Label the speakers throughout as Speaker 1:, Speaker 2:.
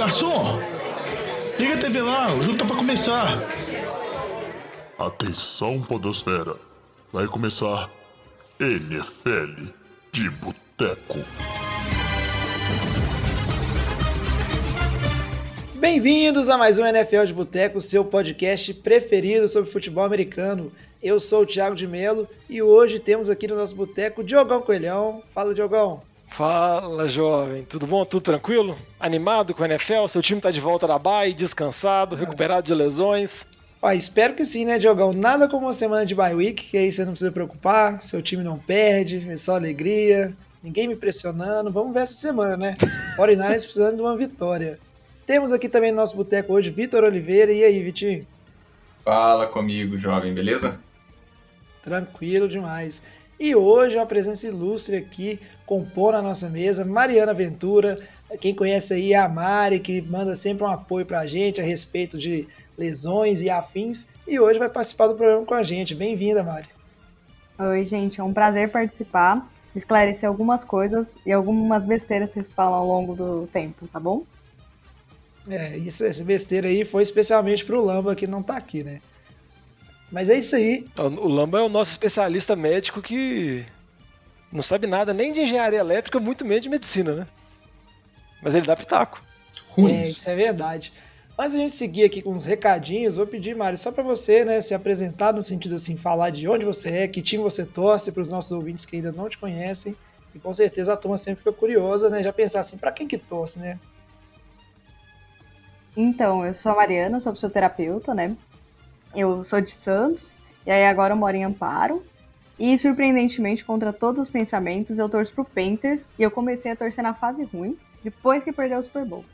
Speaker 1: garçom! Liga a TV lá, o jogo tá pra começar.
Speaker 2: Atenção, Podosfera. Vai começar NFL de Boteco.
Speaker 3: Bem-vindos a mais um NFL de Boteco, seu podcast preferido sobre futebol americano. Eu sou o Thiago de Melo e hoje temos aqui no nosso boteco Diogão Coelhão. Fala, Diogão.
Speaker 4: Fala, jovem. Tudo bom? Tudo tranquilo? Animado com o NFL? Seu time tá de volta da bye, descansado, recuperado de lesões?
Speaker 3: Ó, espero que sim, né, Diogão? Nada como uma semana de bye week, que aí você não precisa preocupar, seu time não perde, é só alegria, ninguém me pressionando. Vamos ver essa semana, né? 49ers precisando de uma vitória. Temos aqui também no nosso boteco hoje Vitor Oliveira. E aí, Vitinho?
Speaker 5: Fala comigo, jovem, beleza?
Speaker 3: Tranquilo demais. E hoje uma presença ilustre aqui, compor a nossa mesa, Mariana Ventura. Quem conhece aí é a Mari, que manda sempre um apoio pra gente a respeito de lesões e afins. E hoje vai participar do programa com a gente. Bem-vinda, Mari.
Speaker 6: Oi, gente. É um prazer participar, esclarecer algumas coisas e algumas besteiras que vocês falam ao longo do tempo, tá bom?
Speaker 3: É, isso, essa besteira aí foi especialmente pro Lamba que não tá aqui, né? Mas é isso aí.
Speaker 4: O Lamba é o nosso especialista médico que não sabe nada nem de engenharia elétrica, muito menos de medicina, né? Mas ele dá pitaco.
Speaker 3: Ruins. É, isso é verdade. Mas a gente seguir aqui com uns recadinhos, vou pedir, Mário, só para você, né, se apresentar no sentido assim, falar de onde você é, que time você torce para os nossos ouvintes que ainda não te conhecem. E com certeza a turma sempre fica curiosa, né, já pensar assim, para quem que torce, né?
Speaker 6: Então, eu sou a Mariana, sou fisioterapeuta, né? Eu sou de Santos, e aí agora eu moro em Amparo. E surpreendentemente, contra todos os pensamentos, eu torço pro Panthers e eu comecei a torcer na fase ruim, depois que perdeu o Super Bowl.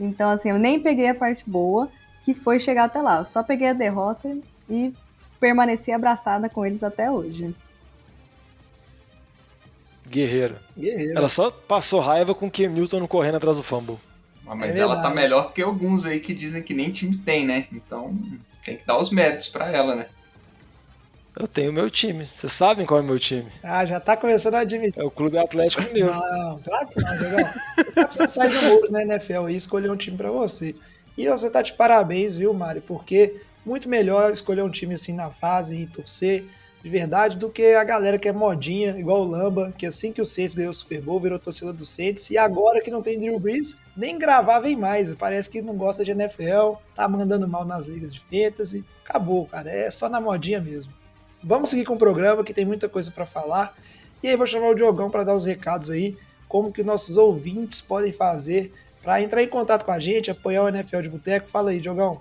Speaker 6: Então, assim, eu nem peguei a parte boa, que foi chegar até lá. Eu só peguei a derrota e permaneci abraçada com eles até hoje.
Speaker 4: Guerreira. Guerreira. Ela só passou raiva com o Cam Newton correndo atrás do fumble.
Speaker 5: Mas é ela tá melhor do que alguns aí que dizem que nem time tem, né? Então tem que dar os méritos para ela, né?
Speaker 4: Eu tenho meu time. Vocês sabem qual é o meu time?
Speaker 3: Ah, já tá começando a admitir.
Speaker 4: É o Clube Atlético Mineiro.
Speaker 3: Não, claro que não, legal. Você sai do muro na NFL e escolher um time para você. E você tá de parabéns, viu, Mário? Porque muito melhor escolher um time assim na fase e torcer de verdade do que a galera que é modinha, igual o Lamba, que assim que o Saints ganhou o Super Bowl, virou torcedor do Saints, e agora que não tem Drew Brees, nem gravar vem mais. Parece que não gosta de NFL, tá mandando mal nas ligas de fantasy. Acabou, cara, é só na modinha mesmo. Vamos seguir com o programa que tem muita coisa para falar. E aí vou chamar o Diogão para dar os recados aí, como que nossos ouvintes podem fazer para entrar em contato com a gente, apoiar o NFL de Boteco. Fala aí, Diogão.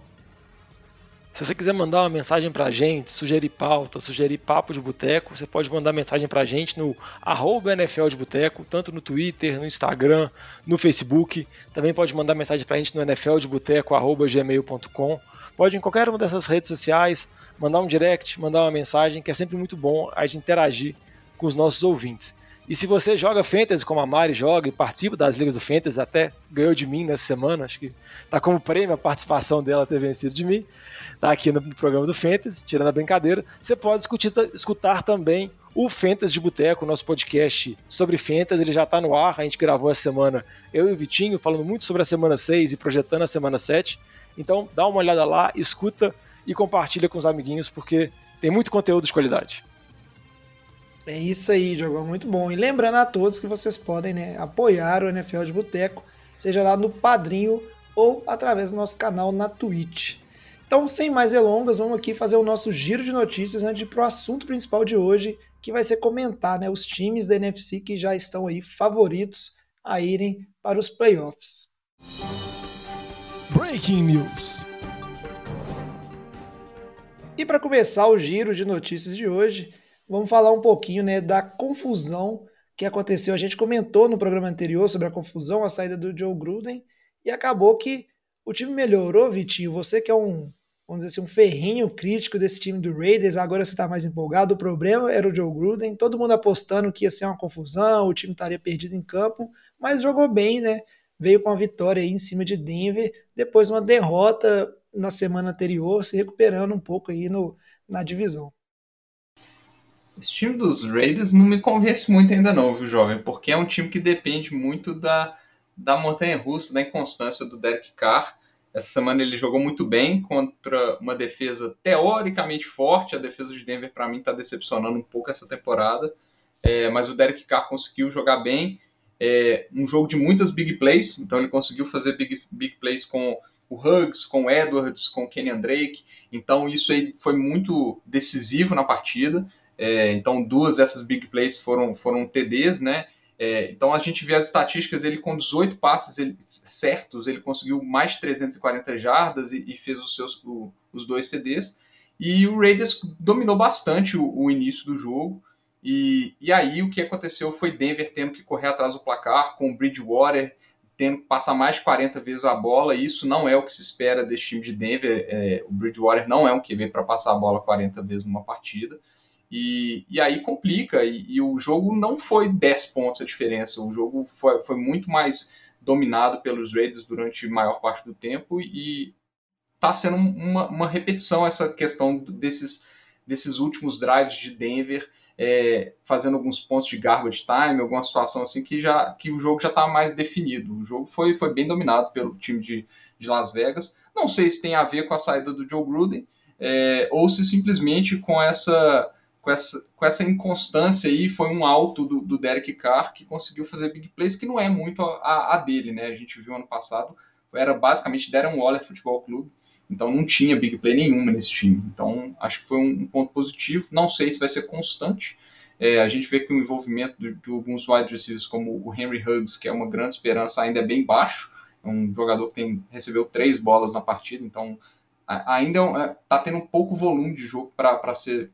Speaker 4: Se você quiser mandar uma mensagem pra gente, sugerir pauta, sugerir papo de boteco, você pode mandar mensagem pra gente no arroba NFL de Boteco, tanto no Twitter, no Instagram, no Facebook. Também pode mandar mensagem pra gente no nfldeboteco.gmail.com. Pode em qualquer uma dessas redes sociais, mandar um direct, mandar uma mensagem, que é sempre muito bom a gente interagir com os nossos ouvintes. E se você joga Fantasy como a Mari joga e participa das ligas do Fantasy, até ganhou de mim nessa semana, acho que tá como prêmio a participação dela ter vencido de mim, tá aqui no programa do Fantasy, tirando a brincadeira, você pode escutar, escutar também o Fantasy de Boteco, nosso podcast sobre Fantasy, ele já está no ar, a gente gravou essa semana, eu e o Vitinho, falando muito sobre a semana 6 e projetando a semana 7, então dá uma olhada lá, escuta e compartilha com os amiguinhos, porque tem muito conteúdo de qualidade.
Speaker 3: É isso aí, jogou muito bom. E lembrando a todos que vocês podem né, apoiar o NFL de Boteco, seja lá no Padrinho ou através do nosso canal na Twitch. Então, sem mais delongas, vamos aqui fazer o nosso giro de notícias antes de ir para o assunto principal de hoje, que vai ser comentar né, os times da NFC que já estão aí favoritos a irem para os playoffs.
Speaker 1: Breaking News.
Speaker 3: E para começar o giro de notícias de hoje, vamos falar um pouquinho né, da confusão que aconteceu. A gente comentou no programa anterior sobre a confusão, a saída do Joe Gruden, e acabou que o time melhorou, Vitinho. Você que é um, vamos dizer assim, um ferrinho crítico desse time do Raiders, agora você está mais empolgado. O problema era o Joe Gruden, todo mundo apostando que ia ser uma confusão, o time estaria perdido em campo, mas jogou bem, né? Veio com a vitória aí em cima de Denver, depois uma derrota na semana anterior, se recuperando um pouco aí no, na divisão.
Speaker 5: Esse time dos Raiders não me convence muito ainda não, viu, jovem? Porque é um time que depende muito da, da montanha russa, da inconstância do Derek Carr. Essa semana ele jogou muito bem contra uma defesa teoricamente forte. A defesa de Denver, para mim, está decepcionando um pouco essa temporada. É, mas o Derek Carr conseguiu jogar bem. É, um jogo de muitas big plays, então ele conseguiu fazer big, big plays com o Huggs, com o Edwards, com o Kenyan Drake. Então isso aí foi muito decisivo na partida. É, então duas dessas big plays foram, foram TDs, né? É, então a gente vê as estatísticas, ele com 18 passes ele, certos, ele conseguiu mais de 340 jardas e, e fez os seus o, os dois CDs. E o Raiders dominou bastante o, o início do jogo. E, e, aí o que aconteceu foi Denver tendo que correr atrás do placar, com o Bridgewater tendo que passar mais de 40 vezes a bola. E isso não é o que se espera desse time de Denver. É, o Bridgewater não é um QB para passar a bola 40 vezes numa partida. E, e aí complica, e, e, o jogo não foi 10 pontos a diferença, o jogo foi, foi muito mais dominado pelos Raiders durante a maior parte do tempo e está sendo uma, uma repetição essa questão desses, desses últimos drives de Denver, é, fazendo alguns pontos de garbage time, alguma situação assim que, já, que o jogo já está mais definido. O jogo foi, foi bem dominado pelo time de, de Las Vegas. Não sei se tem a ver com a saída do Joe Gruden é, ou se simplesmente com essa com essa, com essa inconstância aí, foi um alto do, do Derek Carr que conseguiu fazer big plays, que não é muito a, a dele, né? A gente viu ano passado, era basicamente Darren Waller Futebol Clube, então não tinha big play nenhuma nesse time. Então acho que foi um, ponto positivo. Não sei se vai ser constante. É, a gente vê que o envolvimento de, de, alguns wide receivers, como o Henry Huggs, que é uma grande esperança, ainda é bem baixo. É um jogador que tem, recebeu três bolas na partida, então ainda está é, tá tendo pouco volume de jogo para ser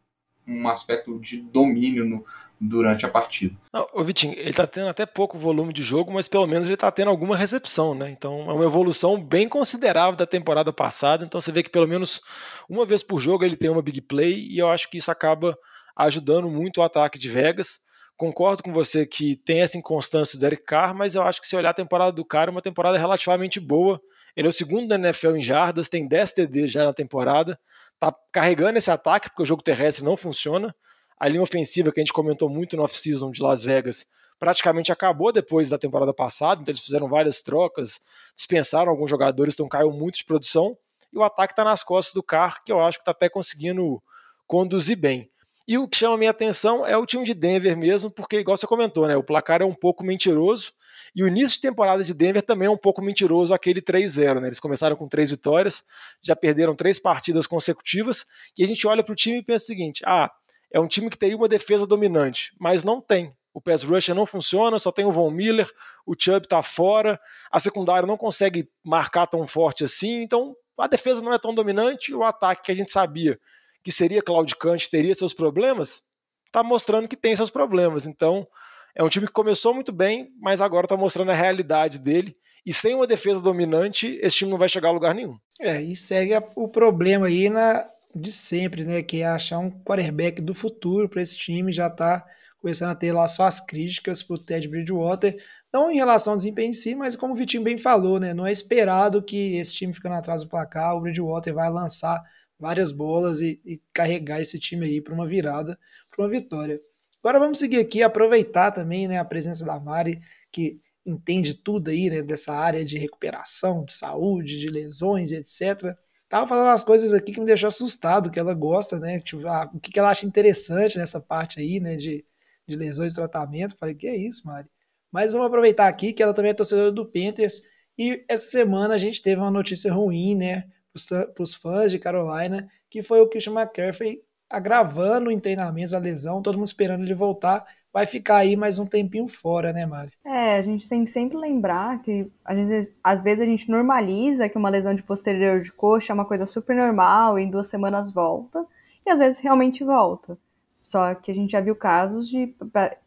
Speaker 5: um aspecto de domínio no, durante a partida.
Speaker 4: O Vitinho, ele está tendo até pouco volume de jogo, mas pelo menos ele está tendo alguma recepção, né? Então é uma evolução bem considerável da temporada passada. Então você vê que pelo menos uma vez por jogo ele tem uma big play e eu acho que isso acaba ajudando muito o ataque de Vegas. Concordo com você que tem essa inconstância do Eric Carr, mas eu acho que se olhar a temporada do cara, é uma temporada relativamente boa. Ele é o segundo da NFL em jardas, tem 10 TD já na temporada tá carregando esse ataque, porque o jogo terrestre não funciona. A linha ofensiva, que a gente comentou muito no off-season de Las Vegas, praticamente acabou depois da temporada passada, então eles fizeram várias trocas, dispensaram alguns jogadores, então caiu muito de produção. E o ataque está nas costas do Carr, que eu acho que está até conseguindo conduzir bem. E o que chama a minha atenção é o time de Denver mesmo, porque, igual você comentou, né, o placar é um pouco mentiroso. E o início de temporada de Denver também é um pouco mentiroso, aquele 3-0. Né? Eles começaram com três vitórias, já perderam três partidas consecutivas, e a gente olha para o time e pensa o seguinte: ah, é um time que teria uma defesa dominante, mas não tem. O pass rusher não funciona, só tem o Von Miller, o Chubb está fora, a secundária não consegue marcar tão forte assim, então a defesa não é tão dominante, o ataque que a gente sabia que seria claudicante, teria seus problemas, está mostrando que tem seus problemas. Então, é um time que começou muito bem, mas agora está mostrando a realidade dele. E sem uma defesa dominante, esse time não vai chegar a lugar nenhum.
Speaker 3: É, e segue o problema aí na, de sempre, né? Que é achar um quarterback do futuro para esse time. Já está começando a ter lá suas críticas para o Ted Bridgewater. Não em relação ao desempenho em si, mas como o Vitinho bem falou, né? Não é esperado que esse time ficando atrás do placar, o Bridgewater vai lançar várias bolas e, e carregar esse time aí para uma virada, para uma vitória. Agora vamos seguir aqui, aproveitar também né, a presença da Mari, que entende tudo aí né, dessa área de recuperação, de saúde, de lesões, etc. Tava falando umas coisas aqui que me deixou assustado, que ela gosta, né? Tipo, ah, o que, que ela acha interessante nessa parte aí, né? De, de lesões e tratamento. Falei, que é isso, Mari? Mas vamos aproveitar aqui que ela também é torcedora do Panthers. E essa semana a gente teve uma notícia ruim, né? Para os fãs de Carolina, que foi o Christian McCaffrey agravando em treinamentos a lesão, todo mundo esperando ele voltar. Vai ficar aí mais um tempinho fora, né, Mari?
Speaker 6: É, a gente tem que sempre lembrar que vezes, às vezes a gente normaliza que uma lesão de posterior de coxa é uma coisa super normal em duas semanas volta, e às vezes realmente volta. Só que a gente já viu casos de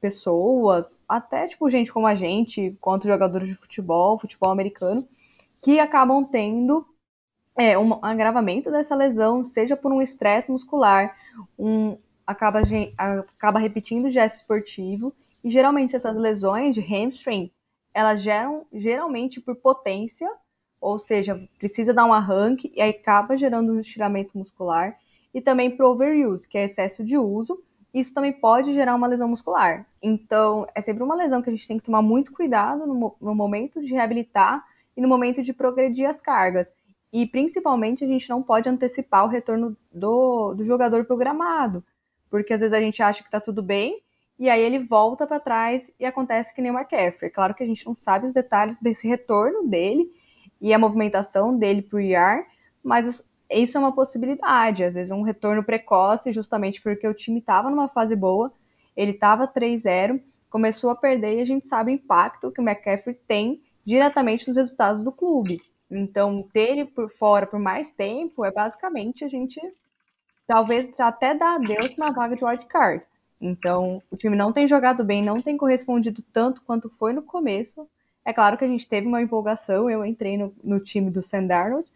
Speaker 6: pessoas, até tipo gente como a gente, contra jogadores de futebol, futebol americano, que acabam tendo é, um agravamento dessa lesão, seja por um estresse muscular, um, acaba, acaba repetindo o gesto esportivo, e geralmente essas lesões de hamstring, elas geram geralmente por potência, ou seja, precisa dar um arranque, e aí acaba gerando um estiramento muscular, e também por overuse, que é excesso de uso, isso também pode gerar uma lesão muscular. Então, é sempre uma lesão que a gente tem que tomar muito cuidado no, no momento de reabilitar e no momento de progredir as cargas. E principalmente a gente não pode antecipar o retorno do, do jogador programado, porque às vezes a gente acha que está tudo bem e aí ele volta para trás e acontece que nem o McCaffrey. Claro que a gente não sabe os detalhes desse retorno dele e a movimentação dele para o IR, mas isso é uma possibilidade. Às vezes um retorno precoce, justamente porque o time estava numa fase boa, ele estava 3-0, começou a perder e a gente sabe o impacto que o McCaffrey tem diretamente nos resultados do clube. Então, ter ele por fora por mais tempo é basicamente a gente talvez até dar adeus na vaga de wildcard. Então, o time não tem jogado bem, não tem correspondido tanto quanto foi no começo. É claro que a gente teve uma empolgação, eu entrei no, no time do Sam Darnold,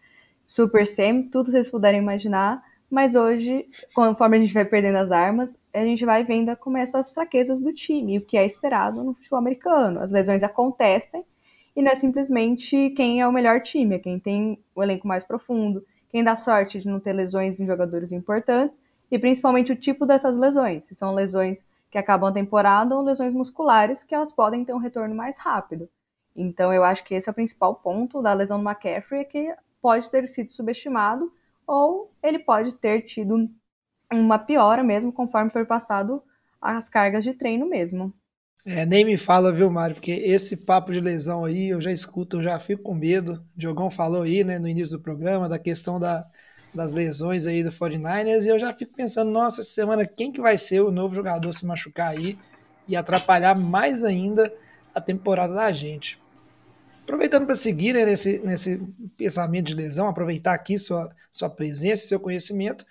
Speaker 6: Super Sam, tudo vocês puderem imaginar, mas hoje, conforme a gente vai perdendo as armas, a gente vai vendo como essas fraquezas do time, o que é esperado no futebol americano. As lesões acontecem, e não é simplesmente quem é o melhor time, é quem tem o elenco mais profundo, quem dá sorte de não ter lesões em jogadores importantes e principalmente o tipo dessas lesões, se são lesões que acabam a temporada ou lesões musculares que elas podem ter um retorno mais rápido. Então eu acho que esse é o principal ponto da lesão do McCaffrey, é que pode ter sido subestimado ou ele pode ter tido uma piora mesmo conforme foi passado as cargas de treino mesmo.
Speaker 3: É, nem me fala, viu, Mário? Porque esse papo de lesão aí eu já escuto, eu já fico com medo. O Diogão falou aí, né, no início do programa, da questão da, das lesões aí do 49ers, e eu já fico pensando, nossa, essa semana quem que vai ser o novo jogador se machucar aí e atrapalhar mais ainda a temporada da gente. Aproveitando para seguir né, nesse, nesse pensamento de lesão, aproveitar aqui sua, sua presença, seu conhecimento.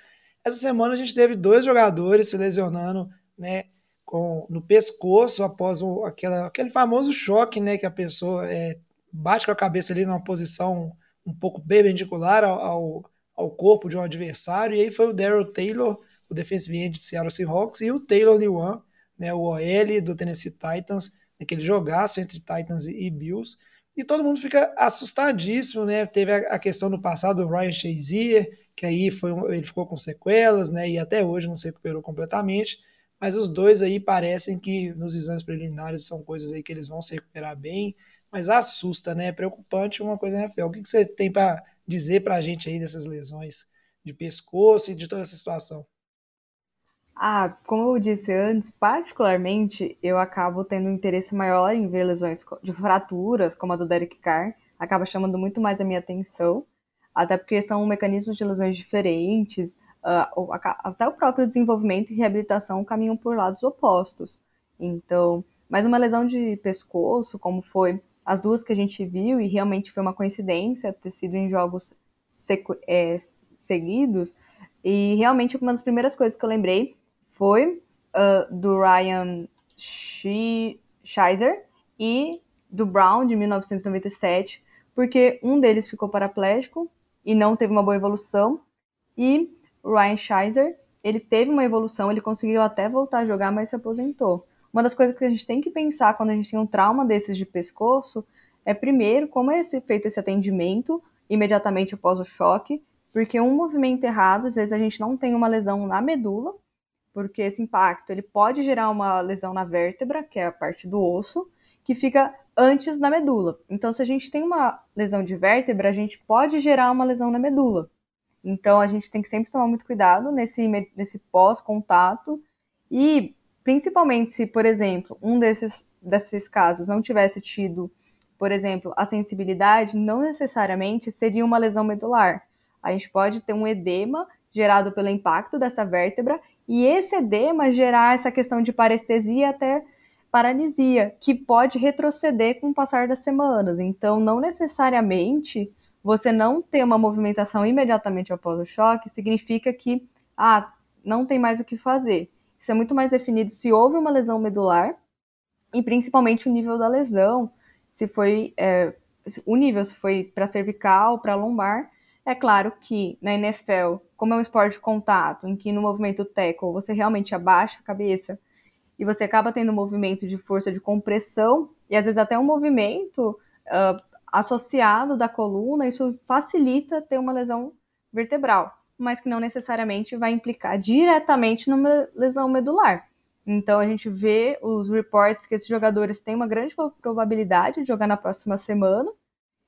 Speaker 3: Essa semana a gente teve dois jogadores se lesionando, né? Com, no pescoço após o, aquela, aquele famoso choque, né, que a pessoa é, bate com a cabeça ali numa posição um pouco perpendicular ao, ao, ao corpo de um adversário, e aí foi o Daryl Taylor, o defensive end de Seattle Seahawks, e o Taylor Lewan, né, o OL do Tennessee Titans, aquele jogaço entre Titans e Bills, e todo mundo fica assustadíssimo, né? Teve a, questão do passado do Ryan Shazier, que aí foi, ele ficou com sequelas, né? E até hoje não se recuperou completamente mas os dois aí parecem que nos exames preliminares são coisas aí que eles vão se recuperar bem, mas assusta, né? É preocupante uma coisa, né, Fel? O que, que você tem para dizer para a gente aí dessas lesões de pescoço e de toda essa situação?
Speaker 6: Ah, como eu disse antes, particularmente eu acabo tendo um interesse maior em ver lesões de fraturas, como a do Derek Carr, acaba chamando muito mais a minha atenção, até porque são mecanismos de lesões diferentes, uh, até o próprio desenvolvimento e reabilitação caminham por lados opostos. Então, mais uma lesão de pescoço, como foi as duas que a gente viu, e realmente foi uma coincidência ter sido em jogos é, seguidos, e realmente uma das primeiras coisas que eu lembrei foi uh, do Ryan Scheiser e do Brown, de 1997, porque um deles ficou paraplégico e não teve uma boa evolução, e Ryan Scheiser, ele teve uma evolução, ele conseguiu até voltar a jogar, mas se aposentou. Uma das coisas que a gente tem que pensar quando a gente tem um trauma desses de pescoço é, primeiro, como é esse, feito esse atendimento imediatamente após o choque, porque um movimento errado, às vezes a gente não tem uma lesão na medula, porque esse impacto ele pode gerar uma lesão na vértebra, que é a parte do osso, que fica antes da medula. Então, se a gente tem uma lesão de vértebra, a gente pode gerar uma lesão na medula. Então a gente tem que sempre tomar muito cuidado nesse, nesse pós-contato e principalmente se, por exemplo, um desses, desses casos não tivesse tido, por exemplo, a sensibilidade, não necessariamente seria uma lesão medular. A gente pode ter um edema gerado pelo impacto dessa vértebra e esse edema gerar essa questão de parestesia até paralisia, que pode retroceder com o passar das semanas. Então, não necessariamente você não ter uma movimentação imediatamente após o choque significa que ah, não tem mais o que fazer. Isso é muito mais definido se houve uma lesão medular e principalmente o nível da lesão, se foi é, o nível se foi para cervical, para lombar. É claro que na NFL, como é um esporte de contato, em que no movimento tackle você realmente abaixa a cabeça e você acaba tendo um movimento de força de compressão e às vezes até um movimento uh, associado da coluna, isso facilita ter uma lesão vertebral. mas que não necessariamente vai implicar diretamente numa lesão medular. Então a gente vê os reports que esses jogadores têm uma grande probabilidade de jogar na próxima semana.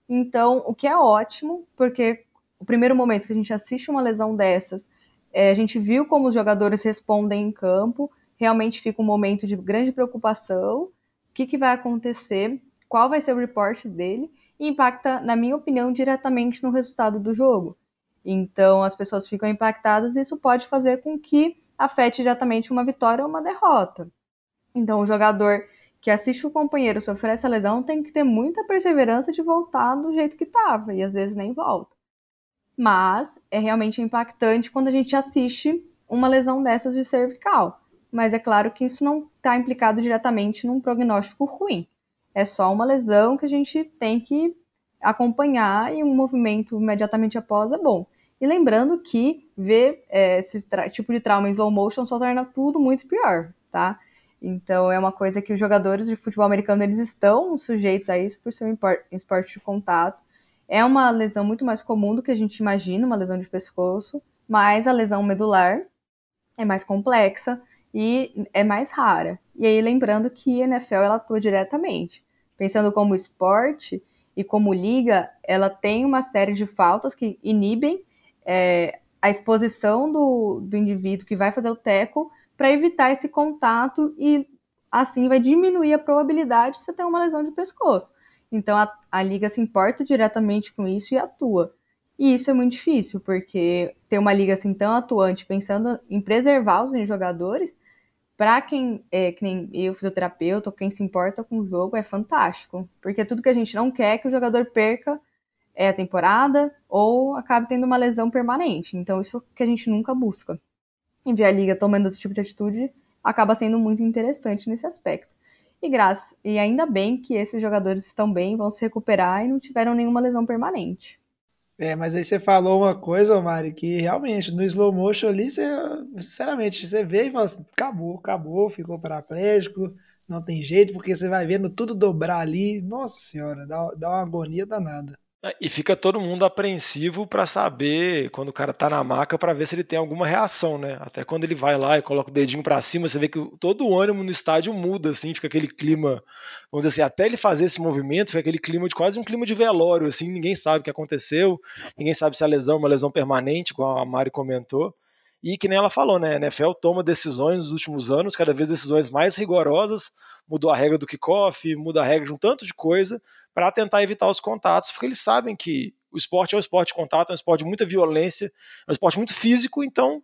Speaker 6: Então, o que é ótimo, porque o primeiro momento que a gente assiste uma lesão dessas, é, a gente viu como os jogadores respondem em campo, realmente fica um momento de grande preocupação. O que, que vai acontecer? Qual vai ser o report dele? E impacta, na minha opinião, diretamente no resultado do jogo. Então, as pessoas ficam impactadas e isso pode fazer com que afete diretamente uma vitória ou uma derrota. Então, o jogador que assiste o companheiro sofrer essa lesão tem que ter muita perseverança de voltar do jeito que estava, e às vezes nem volta. Mas é realmente impactante quando a gente assiste uma lesão dessas de cervical. Mas é claro que isso não está implicado diretamente num prognóstico ruim. É só uma lesão que a gente tem que acompanhar e um movimento imediatamente após é bom. E lembrando que ver é, esse tipo de trauma em slow motion só torna tudo muito pior, tá? Então é uma coisa que os jogadores de futebol americano eles estão sujeitos a isso por ser um esporte de contato. É uma lesão muito mais comum do que a gente imagina, uma lesão de pescoço, mas a lesão medular é mais complexa e é mais rara. E aí lembrando que a NFL ela atua diretamente. Pensando como esporte e como liga, ela tem uma série de faltas que inibem é, a exposição do, do indivíduo que vai fazer o teco para evitar esse contato e assim vai diminuir a probabilidade de você ter uma lesão de pescoço. Então a, a liga se importa diretamente com isso e atua. E isso é muito difícil, porque ter uma liga assim tão atuante, pensando em preservar os jogadores, para quem é que nem eu, fisioterapeuta, quem se importa com o jogo, é fantástico. Porque tudo que a gente não quer é que o jogador perca é a temporada ou acabe tendo uma lesão permanente. Então, isso que a gente nunca busca. E ver a liga tomando esse tipo de atitude acaba sendo muito interessante nesse aspecto. E, graças, e ainda bem que esses jogadores estão bem, vão se recuperar e não tiveram nenhuma lesão permanente.
Speaker 3: É, mas aí você falou uma coisa, Mari, que realmente no slow motion ali, você, sinceramente, você vê e fala assim, acabou, acabou, ficou paraplégico, não tem jeito, porque você vai vendo tudo dobrar ali, nossa senhora, dá, dá uma agonia danada.
Speaker 4: É, e fica todo mundo apreensivo para saber quando o cara tá na maca para ver se ele tem alguma reação, né? Até quando ele vai lá e coloca o dedinho para cima, você vê que todo o ânimo no estádio muda, assim, fica aquele clima, vamos dizer assim, até ele fazer esse movimento, fica aquele clima de quase um clima de velório, assim, ninguém sabe o que aconteceu, ninguém sabe se a lesão é uma lesão permanente, como a Mari comentou. E que nem ela falou, né? A NFL toma decisões nos últimos anos, cada vez decisões mais rigorosas, mudou a regra do kickoff, muda a regra de um tanto de coisa, para tentar evitar os contatos, porque eles sabem que o esporte é um esporte de contato, é um esporte de muita violência, é um esporte muito físico, então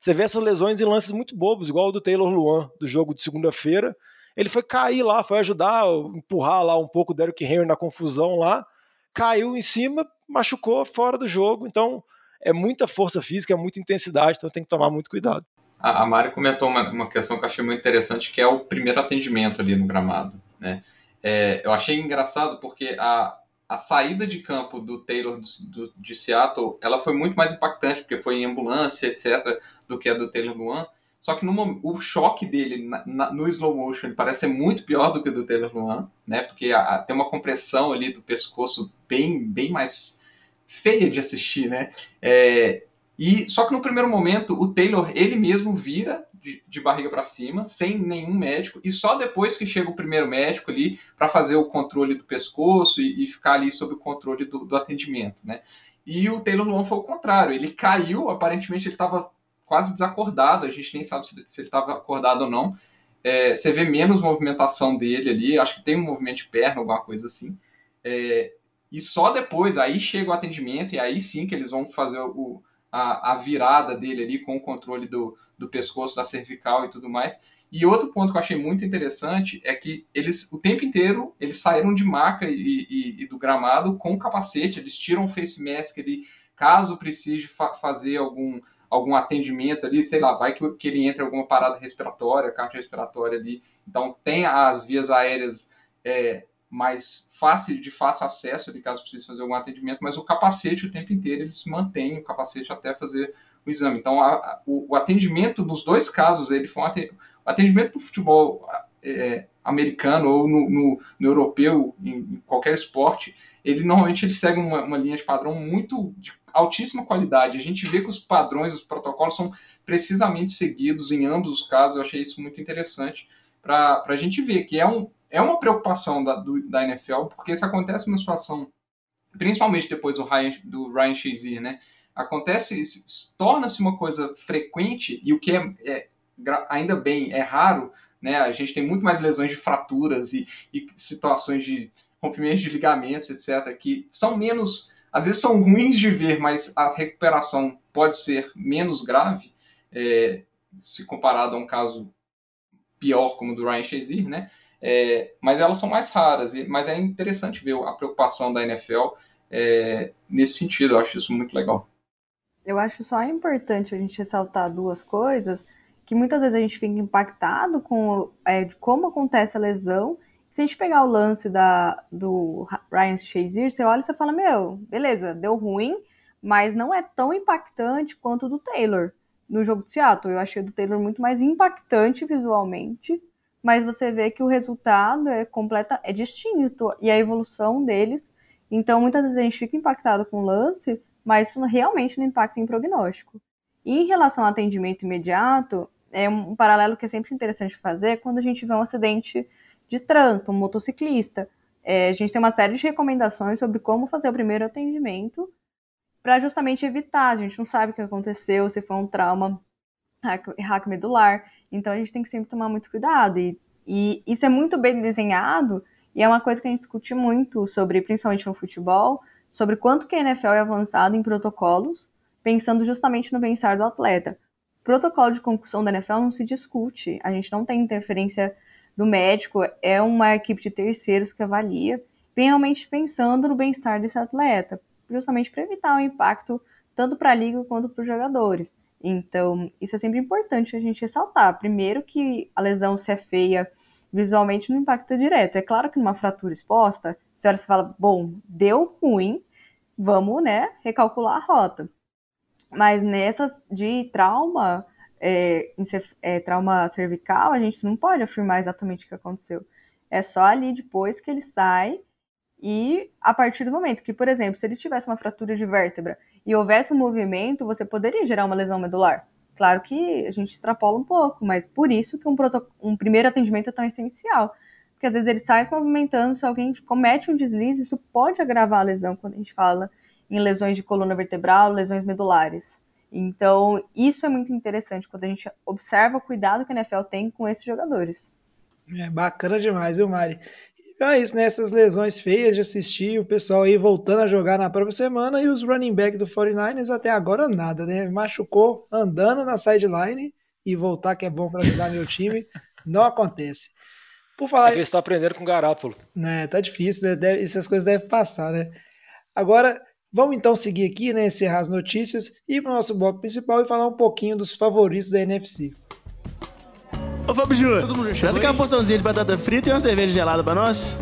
Speaker 4: você vê essas lesões em lances muito bobos, igual o do Taylor Luan, do jogo de segunda-feira. Ele foi cair lá, foi ajudar, empurrar lá um pouco o Derrick Henry na confusão lá, caiu em cima, machucou fora do jogo, então é muita força física, é muita intensidade, então tem que tomar muito cuidado.
Speaker 5: A, Mari comentou uma, uma questão que eu achei muito interessante, que é o primeiro atendimento ali no gramado, né? É, eu achei engraçado porque a, a saída de campo do Taylor do, de Seattle ela foi muito mais impactante, porque foi em ambulância, etc., do que a do Taylor Luan. Só que no, o choque dele na, na, no slow motion parece ser muito pior do que o do Taylor Luan, né? Porque a, a, tem uma compressão ali do pescoço bem, bem mais feia de assistir, né? É, e só que no primeiro momento o Taylor ele mesmo vira de, de barriga para cima, sem nenhum médico, e só depois que chega o primeiro médico ali para fazer o controle do pescoço e, e, ficar ali sob o controle do, do atendimento, né? E o Taylor Luan foi o contrário, ele caiu, aparentemente ele estava quase desacordado, a gente nem sabe se, se ele estava acordado ou não. É, você vê menos movimentação dele ali, acho que tem um movimento de perna, alguma coisa assim. É, e só depois, aí chega o atendimento, e aí sim que eles vão fazer o, a, a virada dele ali com o controle do, do pescoço, da cervical e tudo mais. E outro ponto que eu achei muito interessante é que eles, o tempo inteiro, eles saíram de maca e, e, e do gramado com capacete, eles tiram o face mask ali, caso precise fa fazer algum, algum atendimento ali, sei lá, vai que, que ele entre alguma parada respiratória, cardiorrespiratória ali. Então tem as vias aéreas é, mais fácil, de fácil acesso ali, caso precise fazer algum atendimento, mas o capacete o tempo inteiro eles mantêm o capacete até fazer o exame. Então, a, a, o, o, atendimento nos dois casos, ele foi um atendimento do futebol é, americano ou no, no, no europeu, em, em, qualquer esporte, ele normalmente ele segue uma, uma linha de padrão muito de, altíssima qualidade. A gente vê que os padrões, os protocolos são precisamente seguidos em ambos os casos. Eu achei isso muito interessante para a gente ver que é, um, é uma preocupação da, do, da NFL, porque se acontece uma situação, principalmente depois do Ryan, do Ryan Shazier, né? Acontece, torna-se uma coisa frequente e o que é, é ainda bem é raro, né? A gente tem muito mais lesões de fraturas e, e situações de rompimentos de ligamentos, etc., que são menos às vezes são ruins de ver, mas a recuperação pode ser menos grave, é, se comparado a um caso pior como o do Ryan Shazier, né? É, mas elas são mais raras, mas é interessante ver a preocupação da NFL é, nesse sentido, eu acho isso muito legal.
Speaker 6: Eu acho só importante a gente ressaltar duas coisas, que muitas vezes a gente fica impactado com é, como acontece a lesão se a gente pegar o lance da, do Ryan Shazier, você olha e você fala, meu, beleza, deu ruim, mas não é tão impactante quanto o do Taylor no jogo de Seattle. Eu achei o do Taylor muito mais impactante visualmente, mas você vê que o resultado é completa, é distinto e a evolução deles. Então, muitas vezes a gente fica impactado com o lance, mas isso realmente não impacta em prognóstico. E em relação ao atendimento imediato, é um paralelo que é sempre interessante fazer quando a gente vê um acidente de trânsito, um motociclista. É, a gente tem uma série de recomendações sobre como fazer o primeiro atendimento para justamente evitar. A gente não sabe o que aconteceu, se foi um trauma hack medular. Então a gente tem que sempre tomar muito cuidado. E, e isso é muito bem desenhado e é uma coisa que a gente discute muito sobre, principalmente no futebol, sobre quanto que a NFL é avançada em protocolos, pensando justamente no bem-estar do atleta. Protocolo de concussão da NFL não se discute. A gente não tem interferência do médico é uma equipe de terceiros que avalia, realmente pensando no bem-estar desse atleta, justamente para evitar o impacto tanto para a liga quanto para os jogadores. Então, isso é sempre importante a gente ressaltar. Primeiro que a lesão, se é feia, visualmente não impacta direto. É claro que numa fratura exposta, se olha e fala, bom, deu ruim, vamos, né, recalcular a rota. Mas nessas de trauma, é, é, trauma cervical, a gente não pode afirmar exatamente o que aconteceu. É só ali depois que ele sai e a partir do momento que, por exemplo, se ele tivesse uma fratura de vértebra e houvesse um movimento, você poderia gerar uma lesão medular. Claro que a gente extrapola um pouco, mas por isso que um, um primeiro atendimento é tão essencial. Porque às vezes ele sai se movimentando, se alguém comete um deslize, isso pode agravar a lesão quando a gente fala em lesões de coluna vertebral, lesões medulares. Então, isso é muito interessante quando a gente observa o cuidado que a NFL tem com esses jogadores.
Speaker 3: É bacana demais, viu, Mari? Então é isso, né? Essas lesões feias de assistir, o pessoal aí voltando a jogar na própria semana e os running back do 49ers até agora nada, né? Machucou andando na sideline e voltar que é bom para ajudar meu time, não acontece.
Speaker 4: Por falar. É que eles estão aprendendo com o Garápolo.
Speaker 3: Né, tá difícil, né? Deve, essas coisas devem passar, né? Agora, Vamos então seguir aqui, né, encerrar as notícias e ir para o nosso bloco principal e falar um pouquinho dos favoritos da NFC.
Speaker 7: Ô Fábio Júnior, traz aqui uma porçãozinha de batata frita e uma cerveja gelada para nós.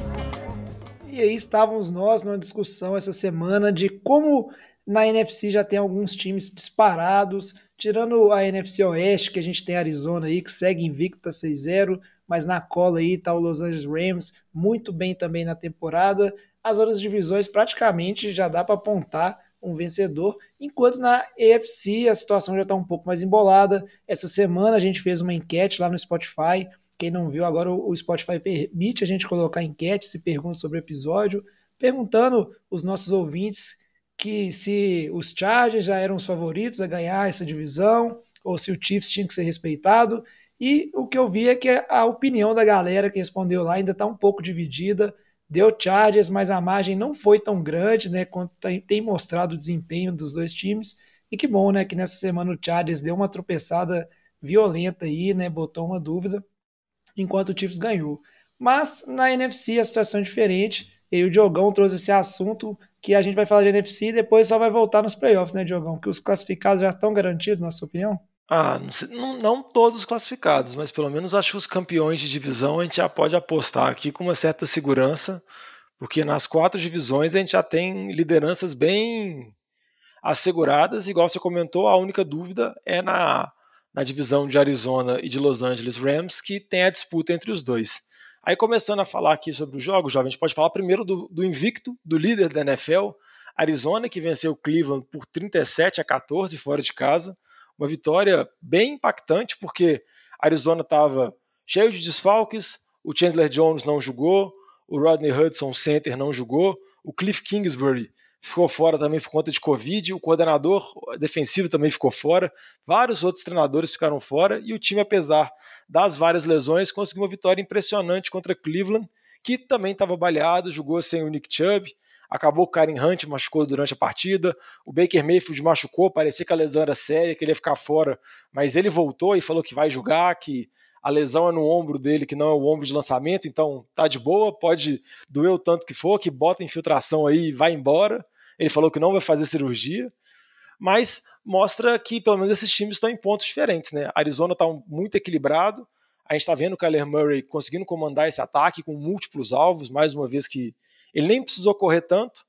Speaker 3: E aí estávamos nós numa discussão essa semana de como na NFC já tem alguns times disparados, tirando a NFC Oeste, que a gente tem a Arizona aí, que segue invicta 6-0, mas na cola aí tá o Los Angeles Rams, muito bem também na temporada as outras divisões praticamente já dá para apontar um vencedor, enquanto na EFC a situação já está um pouco mais embolada. Essa semana a gente fez uma enquete lá no Spotify. Quem não viu, agora o Spotify permite a gente colocar enquete, se pergunta sobre o episódio, perguntando os nossos ouvintes que se os Chargers já eram os favoritos a ganhar essa divisão, ou se o Chiefs tinha que ser respeitado. E o que eu vi é que a opinião da galera que respondeu lá ainda está um pouco dividida deu Chargers, mas a margem não foi tão grande, né, quanto tem mostrado o desempenho dos dois times. E que bom, né, que nessa semana o Chargers deu uma tropeçada violenta aí, né, botou uma dúvida, enquanto o Chiefs ganhou. Mas na NFC a situação é diferente. E o Diogão trouxe esse assunto que a gente vai falar de NFC e depois só vai voltar nos playoffs, né, Diogão? Que os classificados já estão garantidos, na sua opinião?
Speaker 4: Ah, não, sei, não, não, todos os classificados, mas pelo menos acho que os campeões de divisão a gente já pode apostar aqui com uma certa segurança, porque nas quatro divisões a gente já tem lideranças bem asseguradas, igual você comentou, a única dúvida é na, na divisão de Arizona e de Los Angeles Rams, que tem a disputa entre os dois. Aí começando a falar aqui sobre os jogos, jovem, a gente pode falar primeiro do, do invicto, do líder da NFL, Arizona, que venceu Cleveland por 37 a 14 fora de casa. Uma vitória bem impactante, porque Arizona estava cheio de desfalques, o Chandler Jones não jogou, o Rodney Hudson, center, não jogou, o Cliff Kingsbury ficou fora também por conta de Covid, o coordenador defensivo também ficou fora, vários outros treinadores ficaram fora, e o time, apesar das várias lesões, conseguiu uma vitória impressionante contra Cleveland, que também estava baleado, jogou sem o Nick Chubb, acabou o Karen Hunt machucou durante a partida, o Baker Mayfield machucou, parecia que a lesão era séria, que ele ia ficar fora, mas ele voltou e falou que vai jogar, que a lesão é no ombro dele, que não é o ombro de lançamento, então tá de boa, pode doer o tanto que for, que bota infiltração aí e vai embora. Ele falou que não vai fazer cirurgia, mas mostra que pelo menos esses times estão em pontos diferentes, né? Arizona está muito equilibrado, a gente está vendo o Kyler Murray conseguindo comandar esse ataque com múltiplos alvos, mais uma vez que ele nem precisou correr tanto,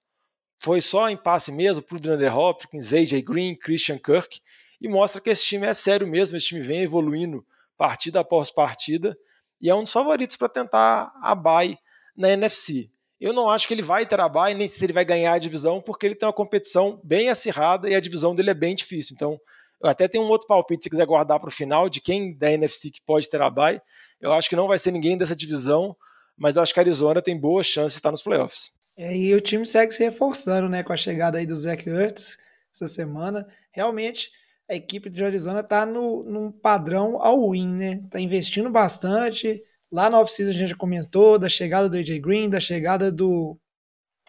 Speaker 4: foi só em passe mesmo para o DeAndre Hopkins, AJ Green, Christian Kirk, e mostra que esse time é sério mesmo, esse time vem evoluindo partida após partida, e é um dos favoritos para tentar a bye na NFC. Eu não acho que ele vai ter a bye, nem se ele vai ganhar a divisão, porque ele tem uma competição bem acirrada e a divisão dele é bem difícil. Então, eu até tenho um outro palpite, se quiser guardar para o final, de quem da NFC que pode ter a bye. Eu acho que não vai ser ninguém dessa divisão, mas eu acho que a Arizona tem boa chance de estar nos playoffs.
Speaker 3: É, e o time segue se reforçando, né, com a chegada aí do Zach Ertz essa semana. Realmente, a equipe de Arizona está num padrão all-in, né? Está investindo bastante. Lá na off-season a gente já comentou da chegada do AJ Green, da chegada do,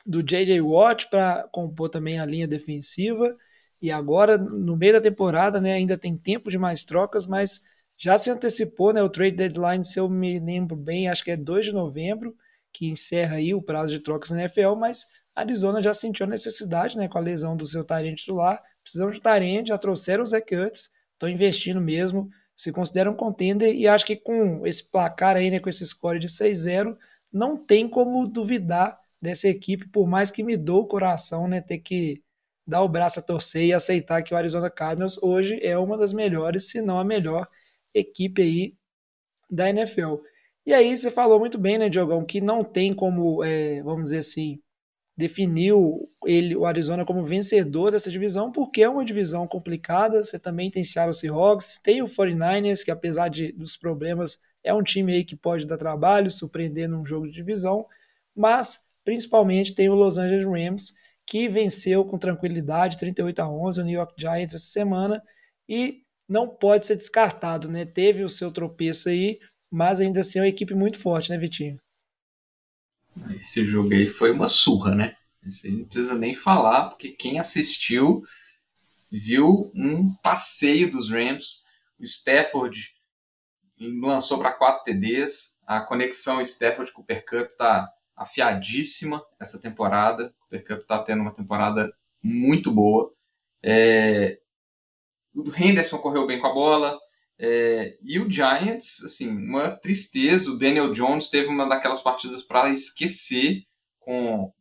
Speaker 3: do JJ Watt para compor também a linha defensiva. E agora, no meio da temporada, né, ainda tem tempo de mais trocas, mas já se antecipou né, o trade deadline, se eu me lembro bem, acho que é 2 de novembro, que encerra aí o prazo de trocas na NFL, mas Arizona já sentiu a necessidade, né, com a lesão do seu tarente titular, precisam de tarente, já trouxeram os Zach estão investindo mesmo, se consideram contender e acho que com esse placar aí, né, com esse score de 6-0, não tem como duvidar dessa equipe, por mais que me dou o coração, né, ter que dar o braço a torcer e aceitar que o Arizona Cardinals hoje é uma das melhores, se não a melhor equipe aí da NFL. E aí você falou muito bem, né, Diogão, que não tem como, é, vamos dizer assim, definiu ele, o Arizona como vencedor dessa divisão, porque é uma divisão complicada. Você também tem Seattle Seahawks, tem o 49ers, que apesar de, dos problemas, é um time aí que pode dar trabalho, surpreender num jogo de divisão, mas principalmente tem o Los Angeles Rams, que venceu com tranquilidade 38 a 11 o New York Giants essa semana e não pode ser descartado, né? Teve o seu tropeço aí, mas ainda assim é uma equipe muito forte, né, Vitinho?
Speaker 5: Esse jogo aí foi uma surra, né? Esse não precisa nem falar, porque quem assistiu viu um passeio dos Rams. O Stafford lançou para 4 TDs. A conexão Stafford-Cooper Cup tá afiadíssima essa temporada. O Cooper Cup tá tendo uma temporada muito boa. É... O Henderson correu bem com a bola. É, e o Giants, assim, uma tristeza. O Daniel Jones teve uma daquelas partidas para esquecer, com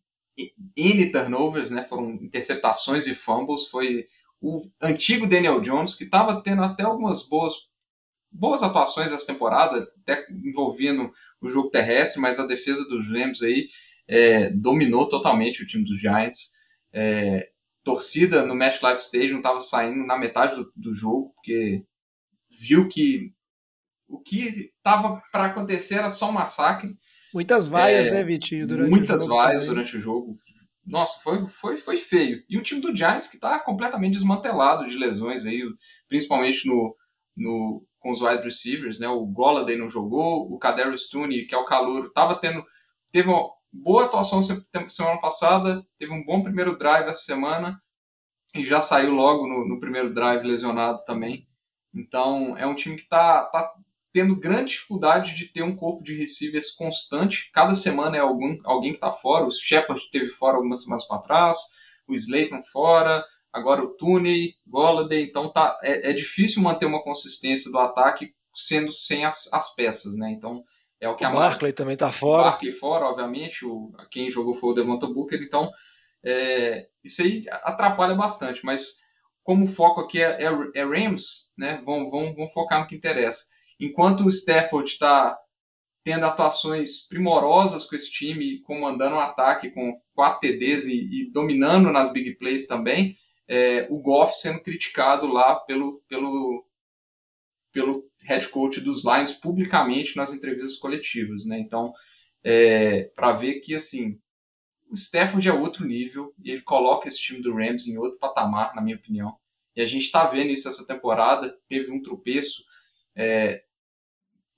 Speaker 5: N turnovers, né? Foram interceptações e fumbles. Foi o antigo Daniel Jones, que estava tendo até algumas boas, boas atuações essa temporada, até envolvendo o jogo terrestre, mas a defesa dos Rams aí é, dominou totalmente o time dos Giants. É, torcida no MetLife Stadium estava saindo na metade do, do jogo, porque viu que o que estava para acontecer era só um massacre.
Speaker 3: Muitas vaias, é, né, Vitinho?
Speaker 5: Durante muitas o jogo vaias também. durante o jogo. Nossa, foi, foi, foi feio. E o time do Giants que está completamente desmantelado de lesões aí, principalmente no, no, com os wide receivers, né? O Golladay não jogou, o Kadarius Tooney, que é o calouro, estava tendo teve uma boa atuação semana passada, teve um bom primeiro drive essa semana e já saiu logo no, no primeiro drive lesionado também. Então, é um time que está tá tendo grande dificuldade de ter um corpo de receivers constante. Cada semana é algum, alguém que está fora. O Shepard teve fora algumas semanas para trás, o Slayton fora, agora o Tooney, Golladay. Então, tá, é, é difícil manter uma consistência do ataque sendo sem as, as peças, né? Então, é o que
Speaker 4: o
Speaker 5: a
Speaker 4: Barkley também está fora.
Speaker 5: O Barkley fora, obviamente. O, quem jogou foi o Devonta Booker. Então, é, isso aí atrapalha bastante, mas como o foco aqui é, é, é Rams, né? Vamos, vamos, vamos focar no que interessa. Enquanto o Stafford está tendo atuações primorosas com esse time, comandando o um ataque com quatro TDs e, e, dominando nas big plays também. É, o Goff sendo criticado lá pelo, pelo, pelo head coach dos Lions publicamente nas entrevistas coletivas, né? Então, é, para ver que assim o Stafford é outro nível e ele coloca esse time do Rams em outro patamar, na minha opinião. E a gente está vendo isso essa temporada. Teve um tropeço é,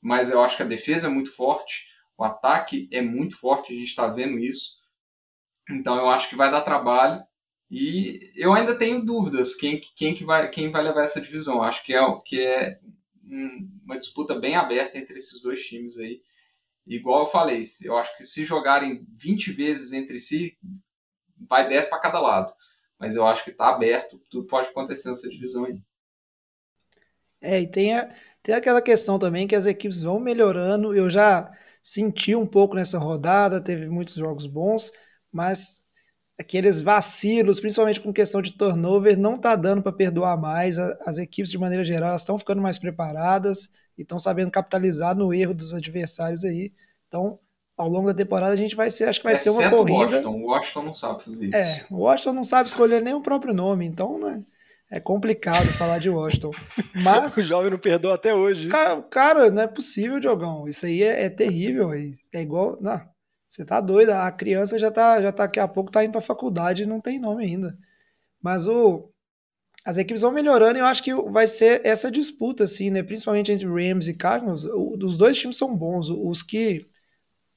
Speaker 5: mas eu acho que a defesa é muito forte, o ataque é muito forte, a gente está vendo isso. Então eu acho que vai dar trabalho e eu ainda tenho dúvidas quem, quem, que vai, quem vai levar essa divisão. Acho que é, que é uma disputa bem aberta entre esses dois times aí. Igual eu falei, eu acho que se jogarem 20 vezes entre si, vai 10 para cada lado. Mas eu acho que está aberto, tudo pode acontecer nessa divisão aí.
Speaker 3: É, e tem a, tem aquela questão também que as equipes vão melhorando. Eu já senti um pouco nessa rodada, teve muitos jogos bons, mas aqueles vacilos, principalmente com questão de turnover, não tá dando para perdoar mais. As equipes, de maneira geral, estão ficando mais preparadas e estão sabendo capitalizar no erro dos adversários aí. Então, ao longo da temporada, a gente vai ser, acho que vai ser uma corrida. O
Speaker 5: Washington. o Washington não sabe fazer isso.
Speaker 3: É, o Washington não sabe escolher nem o próprio nome, então, né? É complicado falar de Washington. Mas.
Speaker 4: o jovem não perdoa até hoje.
Speaker 3: Cara, cara, não é possível, Diogão. Isso aí é, é terrível. Aí. É igual. Não, você tá doido. A criança já tá, já tá daqui a pouco tá indo pra faculdade e não tem nome ainda. Mas o. As equipes vão melhorando e eu acho que vai ser essa disputa, assim, né? Principalmente entre Rams e Cardinals. Os dois times são bons. Os que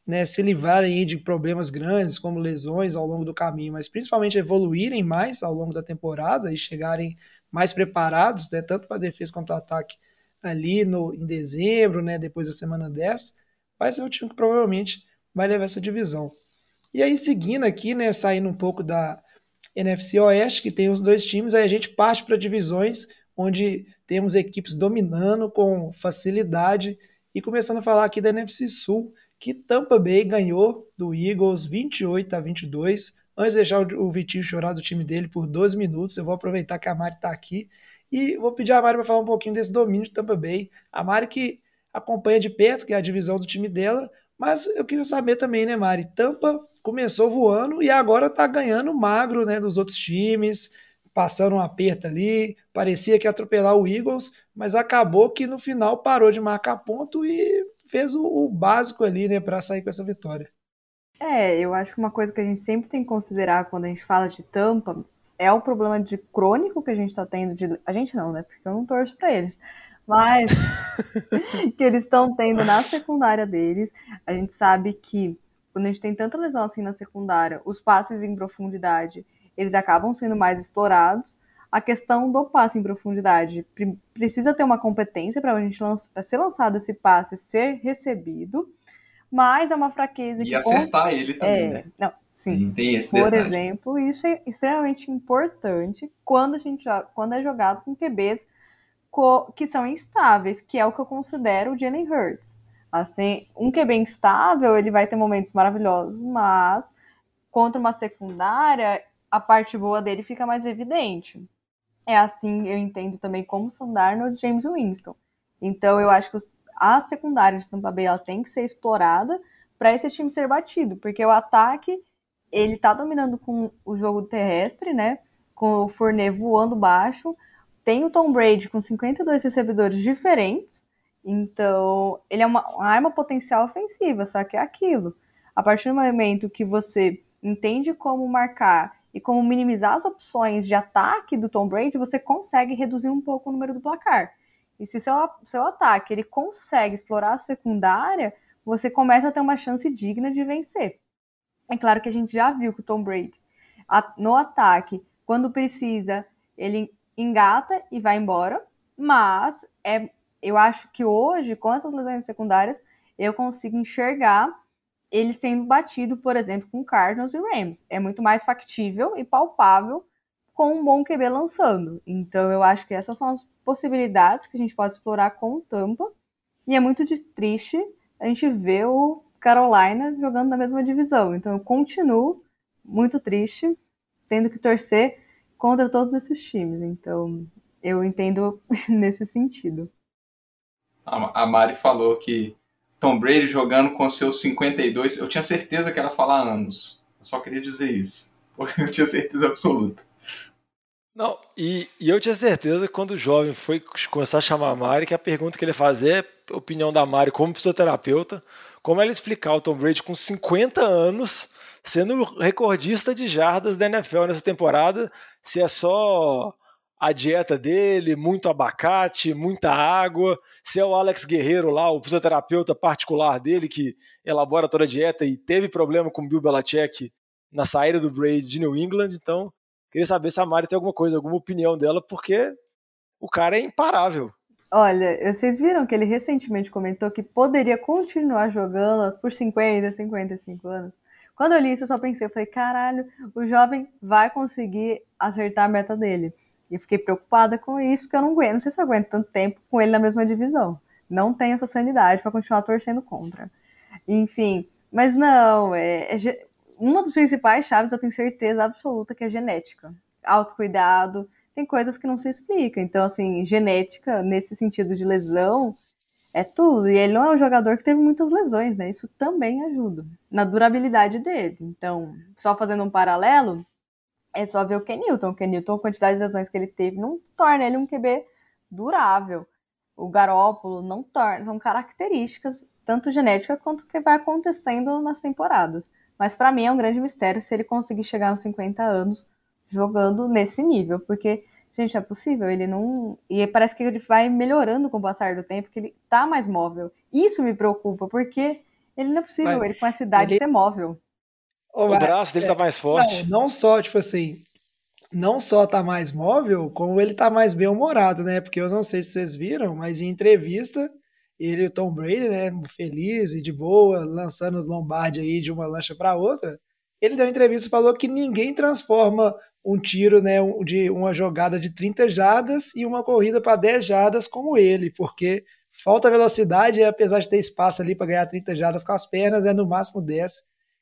Speaker 3: né, se livrarem de problemas grandes, como lesões ao longo do caminho, mas principalmente evoluírem mais ao longo da temporada e chegarem mais preparados, né, tanto para defesa quanto para ataque ali no, em dezembro, né, depois da semana 10, vai ser o time que provavelmente vai levar essa divisão. E aí, seguindo aqui, né, saindo um pouco da NFC Oeste, que tem os dois times, aí a gente parte para divisões onde temos equipes dominando com facilidade e começando a falar aqui da NFC Sul, que Tampa Bay ganhou do Eagles 28 a 22. Antes de deixar o Vitinho chorar do time dele por 12 minutos, eu vou aproveitar que a Mari está aqui e vou pedir a Mari para falar um pouquinho desse domínio de Tampa Bay. A Mari que acompanha de perto, que é a divisão do time dela, mas eu queria saber também, né, Mari? Tampa começou voando e agora está ganhando magro, né, dos outros times, passando um aperto ali, parecia que ia atropelar o Eagles, mas acabou que no final parou de marcar ponto e fez o, o básico ali, né, para sair com essa vitória.
Speaker 6: É, eu acho que uma coisa que a gente sempre tem que considerar quando a gente fala de tampa é o problema de crônico que a gente está tendo de. A gente não, né? Porque eu não torço para eles. Mas que eles estão tendo na secundária deles. A gente sabe que quando a gente tem tanta lesão assim na secundária, os passes em profundidade eles acabam sendo mais explorados a questão do passe em profundidade. Precisa ter uma competência para a gente pra ser lançado esse passe, ser recebido, mas é uma fraqueza.
Speaker 5: E que acertar ele também, é, né?
Speaker 6: Não, sim. Tem esse Por detalhe. exemplo, isso é extremamente importante quando a gente quando é jogado com QBs que são instáveis, que é o que eu considero o Jalen Hurts. Assim, um QB instável, ele vai ter momentos maravilhosos, mas contra uma secundária, a parte boa dele fica mais evidente. É assim, eu entendo também como Sandar no James Winston. Então, eu acho que a secundária de Tampa Bay ela tem que ser explorada para esse time ser batido, porque o ataque ele tá dominando com o jogo terrestre, né? Com o Fournet voando baixo, tem o Tom Brady com 52 recebedores diferentes, então ele é uma, uma arma potencial ofensiva, só que é aquilo. A partir do momento que você entende como marcar e como minimizar as opções de ataque do Tom Brady, você consegue reduzir um pouco o número do placar. E se seu, seu ataque ele consegue explorar a secundária, você começa a ter uma chance digna de vencer. É claro que a gente já viu que o Tom Brady, no ataque, quando precisa, ele engata e vai embora, mas é, eu acho que hoje, com essas lesões secundárias, eu consigo enxergar ele sendo batido, por exemplo, com Cardinals e Rams. É muito mais factível e palpável com um bom QB lançando. Então eu acho que essas são as possibilidades que a gente pode explorar com o Tampa. E é muito de triste a gente ver o Carolina jogando na mesma divisão. Então eu continuo muito triste, tendo que torcer contra todos esses times. Então eu entendo nesse sentido.
Speaker 5: A Mari falou que Tom Brady jogando com seus 52. Eu tinha certeza que ela ia falar anos. Eu só queria dizer isso. Eu tinha certeza absoluta.
Speaker 4: Não, e, e, eu tinha certeza que quando o jovem foi começar a chamar a Mari, que a pergunta que ele fazia é a opinião da Mari como fisioterapeuta, como ela explicar o Tom Brady com 50 anos sendo recordista de jardas da NFL nessa temporada, se é só a dieta dele, muito abacate, muita água, se é o Alex Guerreiro lá, o fisioterapeuta particular dele que elabora toda a dieta e teve problema com o Bill Belichick na saída do Brady de New England, então Queria saber se a Mari tem alguma coisa, alguma opinião dela, porque o cara é imparável.
Speaker 6: Olha, vocês viram que ele recentemente comentou que poderia continuar jogando por 50, 55 anos? Quando eu li isso, eu só pensei, eu falei, caralho, o jovem vai conseguir acertar a meta dele. E fiquei preocupada com isso, porque eu não aguento, não sei se eu aguento tanto tempo com ele na mesma divisão. Não tenho essa sanidade para continuar torcendo contra. Enfim, mas não, é, é uma das principais chaves eu tenho certeza absoluta que é genética. Autocuidado, tem coisas que não se explica. Então, assim, genética, nesse sentido de lesão, é tudo. E ele não é um jogador que teve muitas lesões, né? Isso também ajuda na durabilidade dele. Então, só fazendo um paralelo, é só ver o Kenilton. O Kenilton, a quantidade de lesões que ele teve, não torna ele um QB durável. O Garópolo não torna. São características, tanto genética quanto que vai acontecendo nas temporadas. Mas para mim é um grande mistério se ele conseguir chegar nos 50 anos jogando nesse nível, porque, gente, é possível, ele não. E parece que ele vai melhorando com o passar do tempo, que ele tá mais móvel. Isso me preocupa, porque ele não é possível, Mas ele com essa idade ele... ser móvel.
Speaker 4: O braço dele tá mais forte.
Speaker 3: Não, não só, tipo assim, não só tá mais móvel, como ele tá mais bem-humorado, né? Porque eu não sei se vocês viram, mas em entrevista ele e o Tom Brady, né, feliz e de boa, lançando o Lombardi aí de uma lancha para outra, ele deu uma entrevista e falou que ninguém transforma um tiro, né, de uma jogada de 30 jardas e uma corrida para 10 jardas como ele, porque falta velocidade e apesar de ter espaço ali para ganhar 30 jardas com as pernas, é no máximo 10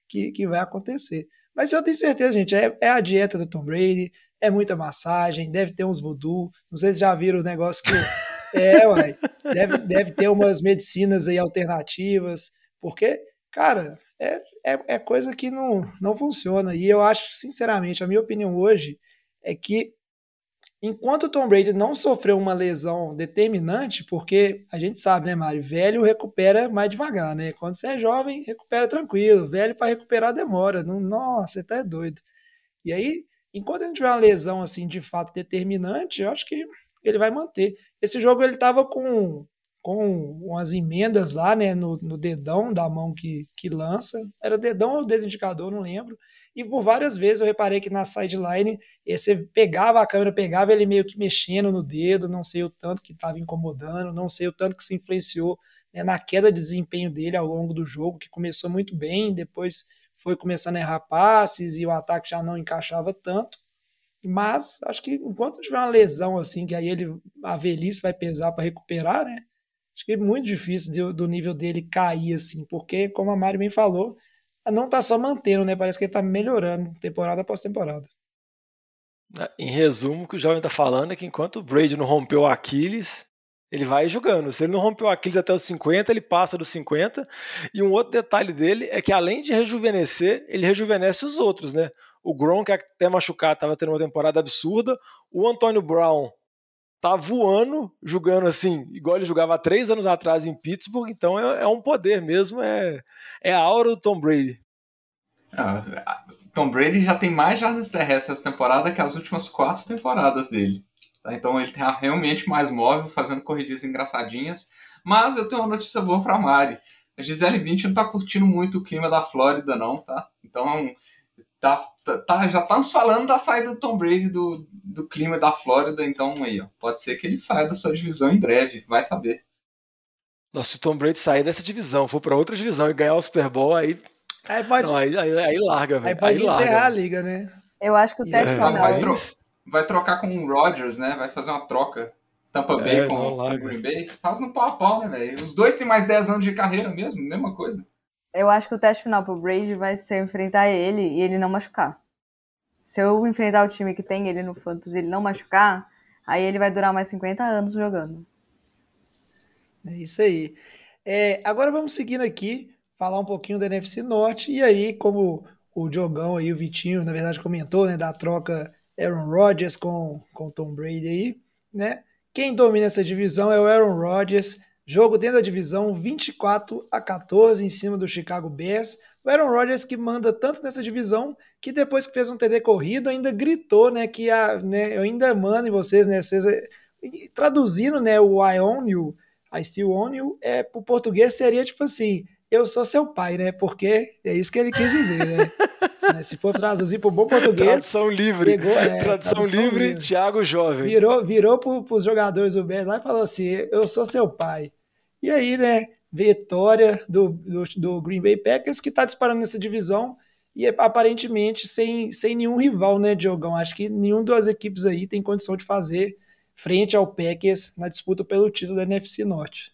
Speaker 3: que, que vai acontecer. Mas eu tenho certeza, gente, é, é a dieta do Tom Brady, é muita massagem, deve ter uns voodoo. Não sei se já viram o negócio que é, uai. Deve, deve ter umas medicinas aí alternativas, porque, cara, é, é, é coisa que não, não funciona. E eu acho, sinceramente, a minha opinião hoje é que enquanto o Tom Brady não sofreu uma lesão determinante, porque a gente sabe, né, Mário, velho recupera mais devagar, né? Quando você é jovem, recupera tranquilo, velho para recuperar demora. Não, nossa, você tá doido. E aí, enquanto gente tiver uma lesão assim de fato determinante, eu acho que ele vai manter. Esse jogo ele estava com, com umas emendas lá, né, no, no, dedão da mão que, que lança. Era dedão ou dedo indicador, não lembro. E por várias vezes eu reparei que na sideline você pegava a câmera, pegava ele meio que mexendo no dedo, não sei o tanto que estava incomodando, não sei o tanto que se influenciou né, na queda de desempenho dele ao longo do jogo, que começou muito bem, depois foi começando a errar passes e o ataque já não encaixava tanto. Mas acho que enquanto tiver uma lesão assim, que aí ele a velhice vai pesar para recuperar, né? Acho que é muito difícil de, do nível dele cair assim, porque como a Mari bem falou, não tá só mantendo, né? Parece que ele tá melhorando temporada após temporada.
Speaker 4: É, em resumo, o que o jovem tá falando é que enquanto o Brady não rompeu o Aquiles, ele vai jogando. Se ele não rompeu o Aquiles até os 50, ele passa dos 50. E um outro detalhe dele é que além de rejuvenescer, ele rejuvenesce os outros, né? O Gronk até machucado estava tendo uma temporada absurda. O Antônio Brown tá voando, jogando assim, igual ele jogava há três anos atrás em Pittsburgh. Então é, é um poder mesmo, é, é a aura do Tom Brady.
Speaker 5: Ah, Tom Brady já tem mais jardas terrestres essa temporada que as últimas quatro temporadas dele. Tá? Então ele tá realmente mais móvel, fazendo corridas engraçadinhas. Mas eu tenho uma notícia boa para Mari. A Gisele Bündchen não tá curtindo muito o clima da Flórida, não, tá? Então tá, tá, já estamos falando da saída do Tom Brady do, do clima da Flórida, então aí, ó, pode ser que ele saia da sua divisão em breve, vai saber.
Speaker 4: Nossa, se o Tom Brady sair dessa divisão, for para outra divisão e ganhar o Super Bowl, aí.
Speaker 3: Aí pode.
Speaker 4: Não, aí, aí, aí, larga, velho.
Speaker 3: Aí pode
Speaker 4: aí
Speaker 3: encerrar
Speaker 4: larga,
Speaker 3: a liga, né?
Speaker 6: Eu acho que o Texas
Speaker 5: vai, vai, tro vai, trocar com o Rodgers, né? Vai fazer uma troca. Tampa Bay é, com o Green Bay. Faz no pau a pau, né, velho? Os dois têm mais 10 anos de carreira mesmo, mesma coisa.
Speaker 6: Eu acho que o teste final pro Brady vai ser enfrentar ele e ele não machucar se eu enfrentar o time que tem ele no Fantasy e ele não machucar, aí ele vai durar mais 50 anos jogando.
Speaker 3: É isso aí. É, agora vamos seguindo aqui, falar um pouquinho da NFC Norte. E aí, como o Diogão aí, o Vitinho, na verdade, comentou, né, da troca Aaron Rodgers com, com Tom Brady aí, né? Quem domina essa divisão é o Aaron Rodgers. Jogo dentro da divisão 24 a 14 em cima do Chicago Bears. O Aaron Rodgers que manda tanto nessa divisão que depois que fez um TD corrido ainda gritou, né, que a, né, eu ainda mando em vocês, né, vocês, traduzindo, né, o I own you, I still own you, é, pro português seria tipo assim, eu sou seu pai, né, porque é isso que ele quis dizer, né. né se for traduzir para o bom português.
Speaker 4: Tradução livre. Pegou, é, tradução, tradução livre, livre, Thiago Jovem.
Speaker 3: Virou, virou para os jogadores do Bears lá e falou assim: Eu sou seu pai. E aí, né, vitória do, do, do Green Bay Packers, que está disparando nessa divisão e aparentemente sem, sem nenhum rival, né, Diogão? Acho que nenhum das equipes aí tem condição de fazer frente ao Packers na disputa pelo título da NFC Norte.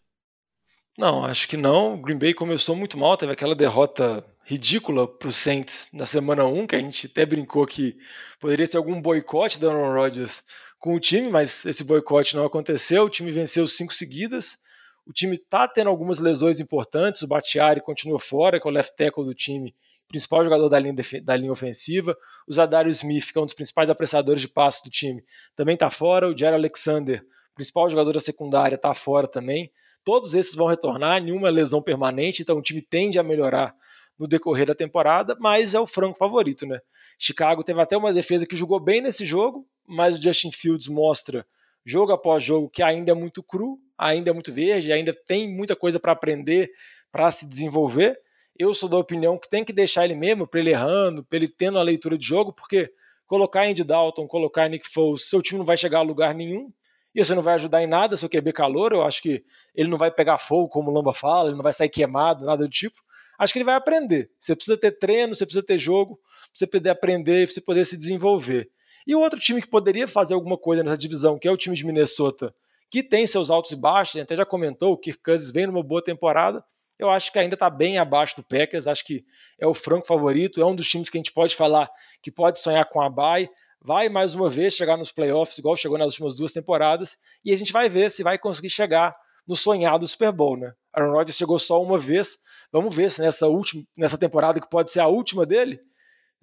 Speaker 4: Não, acho que não. O Green Bay começou muito mal, teve aquela derrota ridícula para os Saints na semana 1, que a gente até brincou que poderia ser algum boicote do Aaron Rodgers com o time, mas esse boicote não aconteceu. O time venceu cinco seguidas. O time está tendo algumas lesões importantes. O Batiari continua fora, que é o left tackle do time, principal jogador da linha, da linha ofensiva. O Zadario Smith, que é um dos principais apressadores de passes do time, também está fora. O Jerry Alexander, principal jogador da secundária, está fora também. Todos esses vão retornar, nenhuma lesão permanente, então o time tende a melhorar no decorrer da temporada, mas é o franco favorito, né? Chicago teve até uma defesa que jogou bem nesse jogo, mas o Justin Fields mostra jogo após jogo que ainda é muito cru, ainda é muito verde, ainda tem muita coisa para aprender, para se desenvolver. Eu sou da opinião que tem que deixar ele mesmo, para ele errando, para ele tendo a leitura de jogo, porque colocar Andy Dalton, colocar Nick Foles, seu time não vai chegar a lugar nenhum, e você não vai ajudar em nada seu QB calor, eu acho que ele não vai pegar fogo, como o Lamba fala, ele não vai sair queimado, nada do tipo. Acho que ele vai aprender. Você precisa ter treino, você precisa ter jogo, pra você poder aprender, pra você poder se desenvolver. E o outro time que poderia fazer alguma coisa nessa divisão, que é o time de Minnesota, que tem seus altos e baixos, até já comentou, o Kirk Cousins vem numa boa temporada, eu acho que ainda está bem abaixo do Packers, acho que é o franco favorito, é um dos times que a gente pode falar que pode sonhar com a bye, vai mais uma vez chegar nos playoffs, igual chegou nas últimas duas temporadas, e a gente vai ver se vai conseguir chegar no sonhado Super Bowl, né? Aaron Rodgers chegou só uma vez, vamos ver se nessa última, nessa temporada que pode ser a última dele,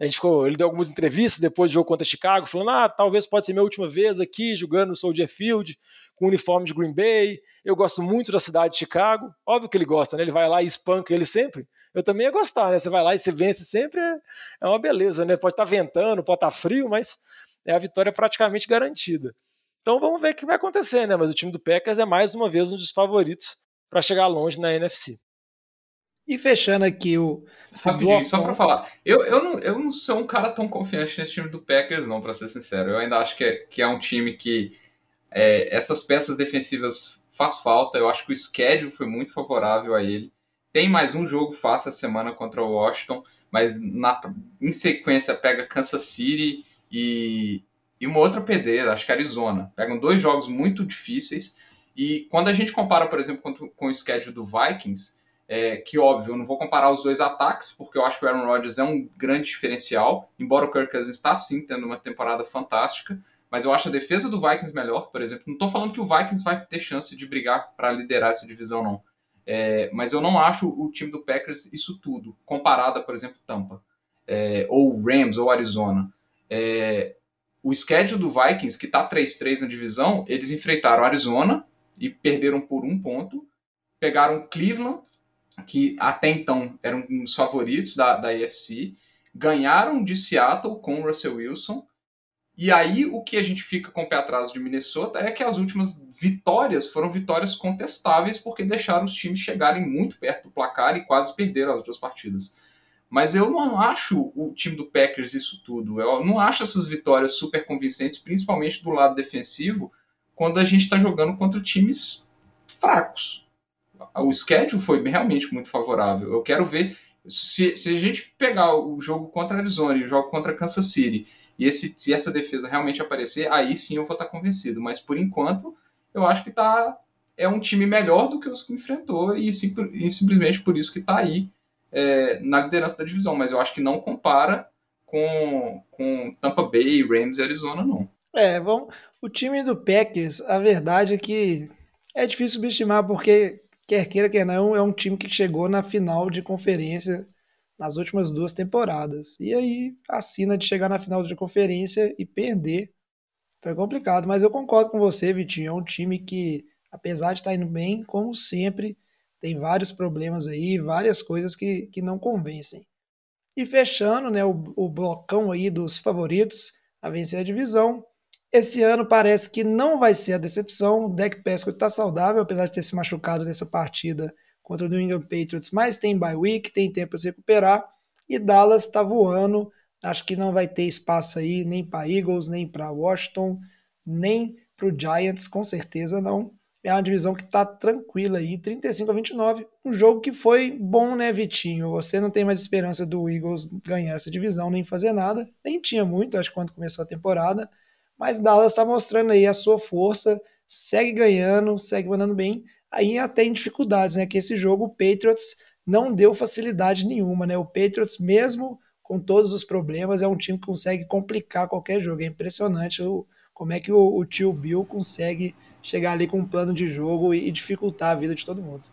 Speaker 4: gente ficou, ele deu algumas entrevistas depois do jogo contra Chicago, falando: ah, talvez pode ser minha última vez aqui jogando no Soldier Field, com o uniforme de Green Bay. Eu gosto muito da cidade de Chicago. Óbvio que ele gosta, né? Ele vai lá e espanca ele sempre. Eu também ia gostar, né? Você vai lá e você vence sempre, é, é uma beleza, né? Pode estar tá ventando, pode estar tá frio, mas é a vitória praticamente garantida. Então vamos ver o que vai acontecer, né? Mas o time do Packers é mais uma vez um dos favoritos para chegar longe na NFC.
Speaker 3: E fechando aqui o.
Speaker 5: Rapidinho, só para falar. Eu, eu, não, eu não sou um cara tão confiante nesse time do Packers, não, para ser sincero. Eu ainda acho que é, que é um time que é, essas peças defensivas faz falta. Eu acho que o schedule foi muito favorável a ele. Tem mais um jogo fácil essa semana contra o Washington, mas na, em sequência pega Kansas City e, e uma outra pedreira, acho que Arizona. Pegam dois jogos muito difíceis. E quando a gente compara, por exemplo, com, com o schedule do Vikings é, que óbvio, eu não vou comparar os dois ataques, porque eu acho que o Aaron Rodgers é um grande diferencial, embora o Kirk Cousins está sim tendo uma temporada fantástica, mas eu acho a defesa do Vikings melhor, por exemplo. Não estou falando que o Vikings vai ter chance de brigar para liderar essa divisão, não. É, mas eu não acho o time do Packers isso tudo, comparado a, por exemplo, Tampa, é, ou Rams, ou Arizona. É, o schedule do Vikings, que está 3-3 na divisão, eles enfrentaram Arizona e perderam por um ponto, pegaram Cleveland que até então eram dos favoritos da, da AFC, ganharam de Seattle com Russell Wilson. E aí o que a gente fica com o pé atrás de Minnesota é que as últimas vitórias foram vitórias contestáveis porque deixaram os times chegarem muito perto do placar e quase perderam as duas partidas. Mas eu não acho o time do Packers isso tudo. Eu não acho essas vitórias super convincentes, principalmente do lado defensivo, quando a gente está jogando contra times fracos o schedule foi realmente muito favorável. Eu quero ver se, se a gente pegar o jogo contra Arizona e o jogo contra Kansas City e esse, se essa defesa realmente aparecer, aí sim eu vou estar convencido. Mas por enquanto, eu acho que tá, é um time melhor do que os que enfrentou e, sim, e simplesmente por isso que está aí é, na liderança da divisão. Mas eu acho que não compara com, com Tampa Bay, Rams e Arizona, não.
Speaker 3: É, bom, o time do Packers, a verdade é que é difícil subestimar porque quer queira, quer não, é um time que chegou na final de conferência nas últimas duas temporadas. E aí assina de chegar na final de conferência e perder. Então é complicado, mas eu concordo com você, Vitinho. É um time que, apesar de estar indo bem, como sempre, tem vários problemas aí, várias coisas que, que não convencem. E fechando né, o, o blocão aí dos favoritos a vencer a divisão, esse ano parece que não vai ser a decepção. O Dak Prescott está saudável, apesar de ter se machucado nessa partida contra o New England Patriots, mas tem bye week, tem tempo para se recuperar. E Dallas está voando. Acho que não vai ter espaço aí nem para Eagles, nem para Washington, nem para o Giants, com certeza não. É uma divisão que está tranquila aí, 35 a 29. Um jogo que foi bom, né, Vitinho? Você não tem mais esperança do Eagles ganhar essa divisão nem fazer nada. Nem tinha muito, acho que quando começou a temporada. Mas Dallas está mostrando aí a sua força, segue ganhando, segue mandando bem. Aí até em dificuldades, né? Que esse jogo o Patriots não deu facilidade nenhuma, né? O Patriots, mesmo com todos os problemas, é um time que consegue complicar qualquer jogo. É impressionante o, como é que o, o tio Bill consegue chegar ali com um plano de jogo e, e dificultar a vida de todo mundo.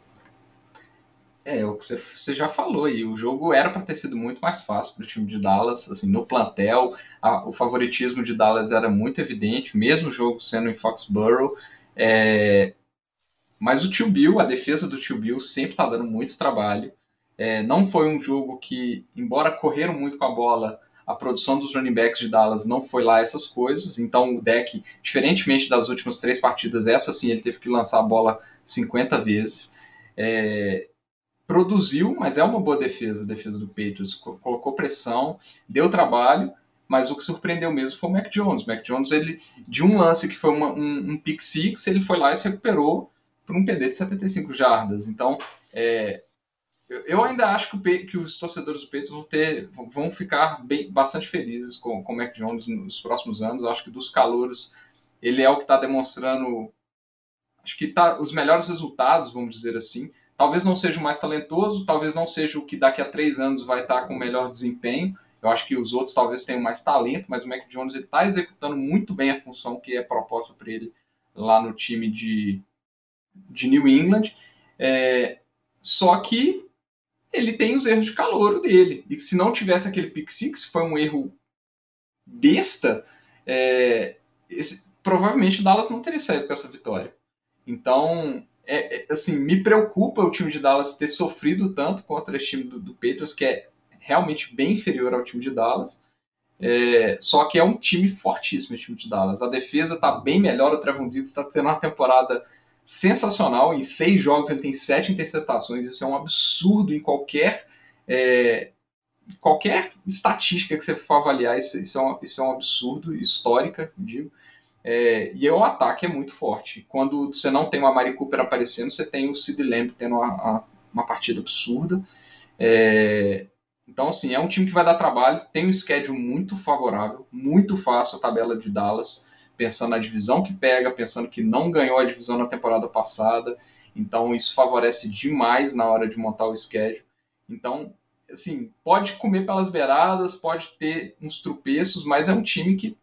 Speaker 5: É, o que você já falou aí, o jogo era para ter sido muito mais fácil para o time de Dallas, assim, no plantel, a, o favoritismo de Dallas era muito evidente, mesmo o jogo sendo em Foxborough, é, mas o tio Bill, a defesa do tio Bill sempre está dando muito trabalho, é, não foi um jogo que, embora correram muito com a bola, a produção dos running backs de Dallas não foi lá essas coisas, então o deck, diferentemente das últimas três partidas, essa sim ele teve que lançar a bola 50 vezes, é, produziu, mas é uma boa defesa, a defesa do Patriots. Colocou pressão, deu trabalho, mas o que surpreendeu mesmo foi o Mac Jones. O Mac Jones, ele, de um lance que foi uma, um, um pick six, ele foi lá e se recuperou por um PD de 75 jardas. Então, é, eu ainda acho que, o, que, os torcedores do Patriots vão, ter, vão ficar bem, bastante felizes com, com o Mac Jones nos próximos anos. Eu acho que dos calouros, ele é o que está demonstrando acho que tá os melhores resultados, vamos dizer assim. Talvez não seja o mais talentoso, talvez não seja o que daqui a três anos vai estar com o melhor desempenho. Eu acho que os outros talvez tenham mais talento, mas o Mac Jones está executando muito bem a função que é proposta para ele lá no time de, de New England. É, só que ele tem os erros de calor dele. E se não tivesse aquele pick six, foi um erro besta, é, esse, provavelmente o Dallas não teria saído com essa vitória. Então, é, é, assim, me preocupa o time de Dallas ter sofrido tanto contra esse time do, do Patriots, que é realmente bem inferior ao time de Dallas. É, só que é um time fortíssimo, o time de Dallas. A defesa está bem melhor, o Trevon Diggs está tendo uma temporada sensacional. Em seis jogos ele tem sete interceptações, isso é um absurdo em qualquer é, qualquer estatística que você for avaliar, isso, isso, é, um, isso é um absurdo, histórica, digo. É, e o ataque é muito forte. Quando você não tem uma Mari Cooper aparecendo, você tem o Sid Lamb tendo uma, uma partida absurda. É, então, assim, é um time que vai dar trabalho, tem um schedule muito favorável, muito fácil a tabela de Dallas, pensando na divisão que pega, pensando que não ganhou a divisão na temporada passada. Então, isso favorece demais na hora de montar o schedule. Então, assim, pode comer pelas beiradas, pode ter uns tropeços, mas é um time que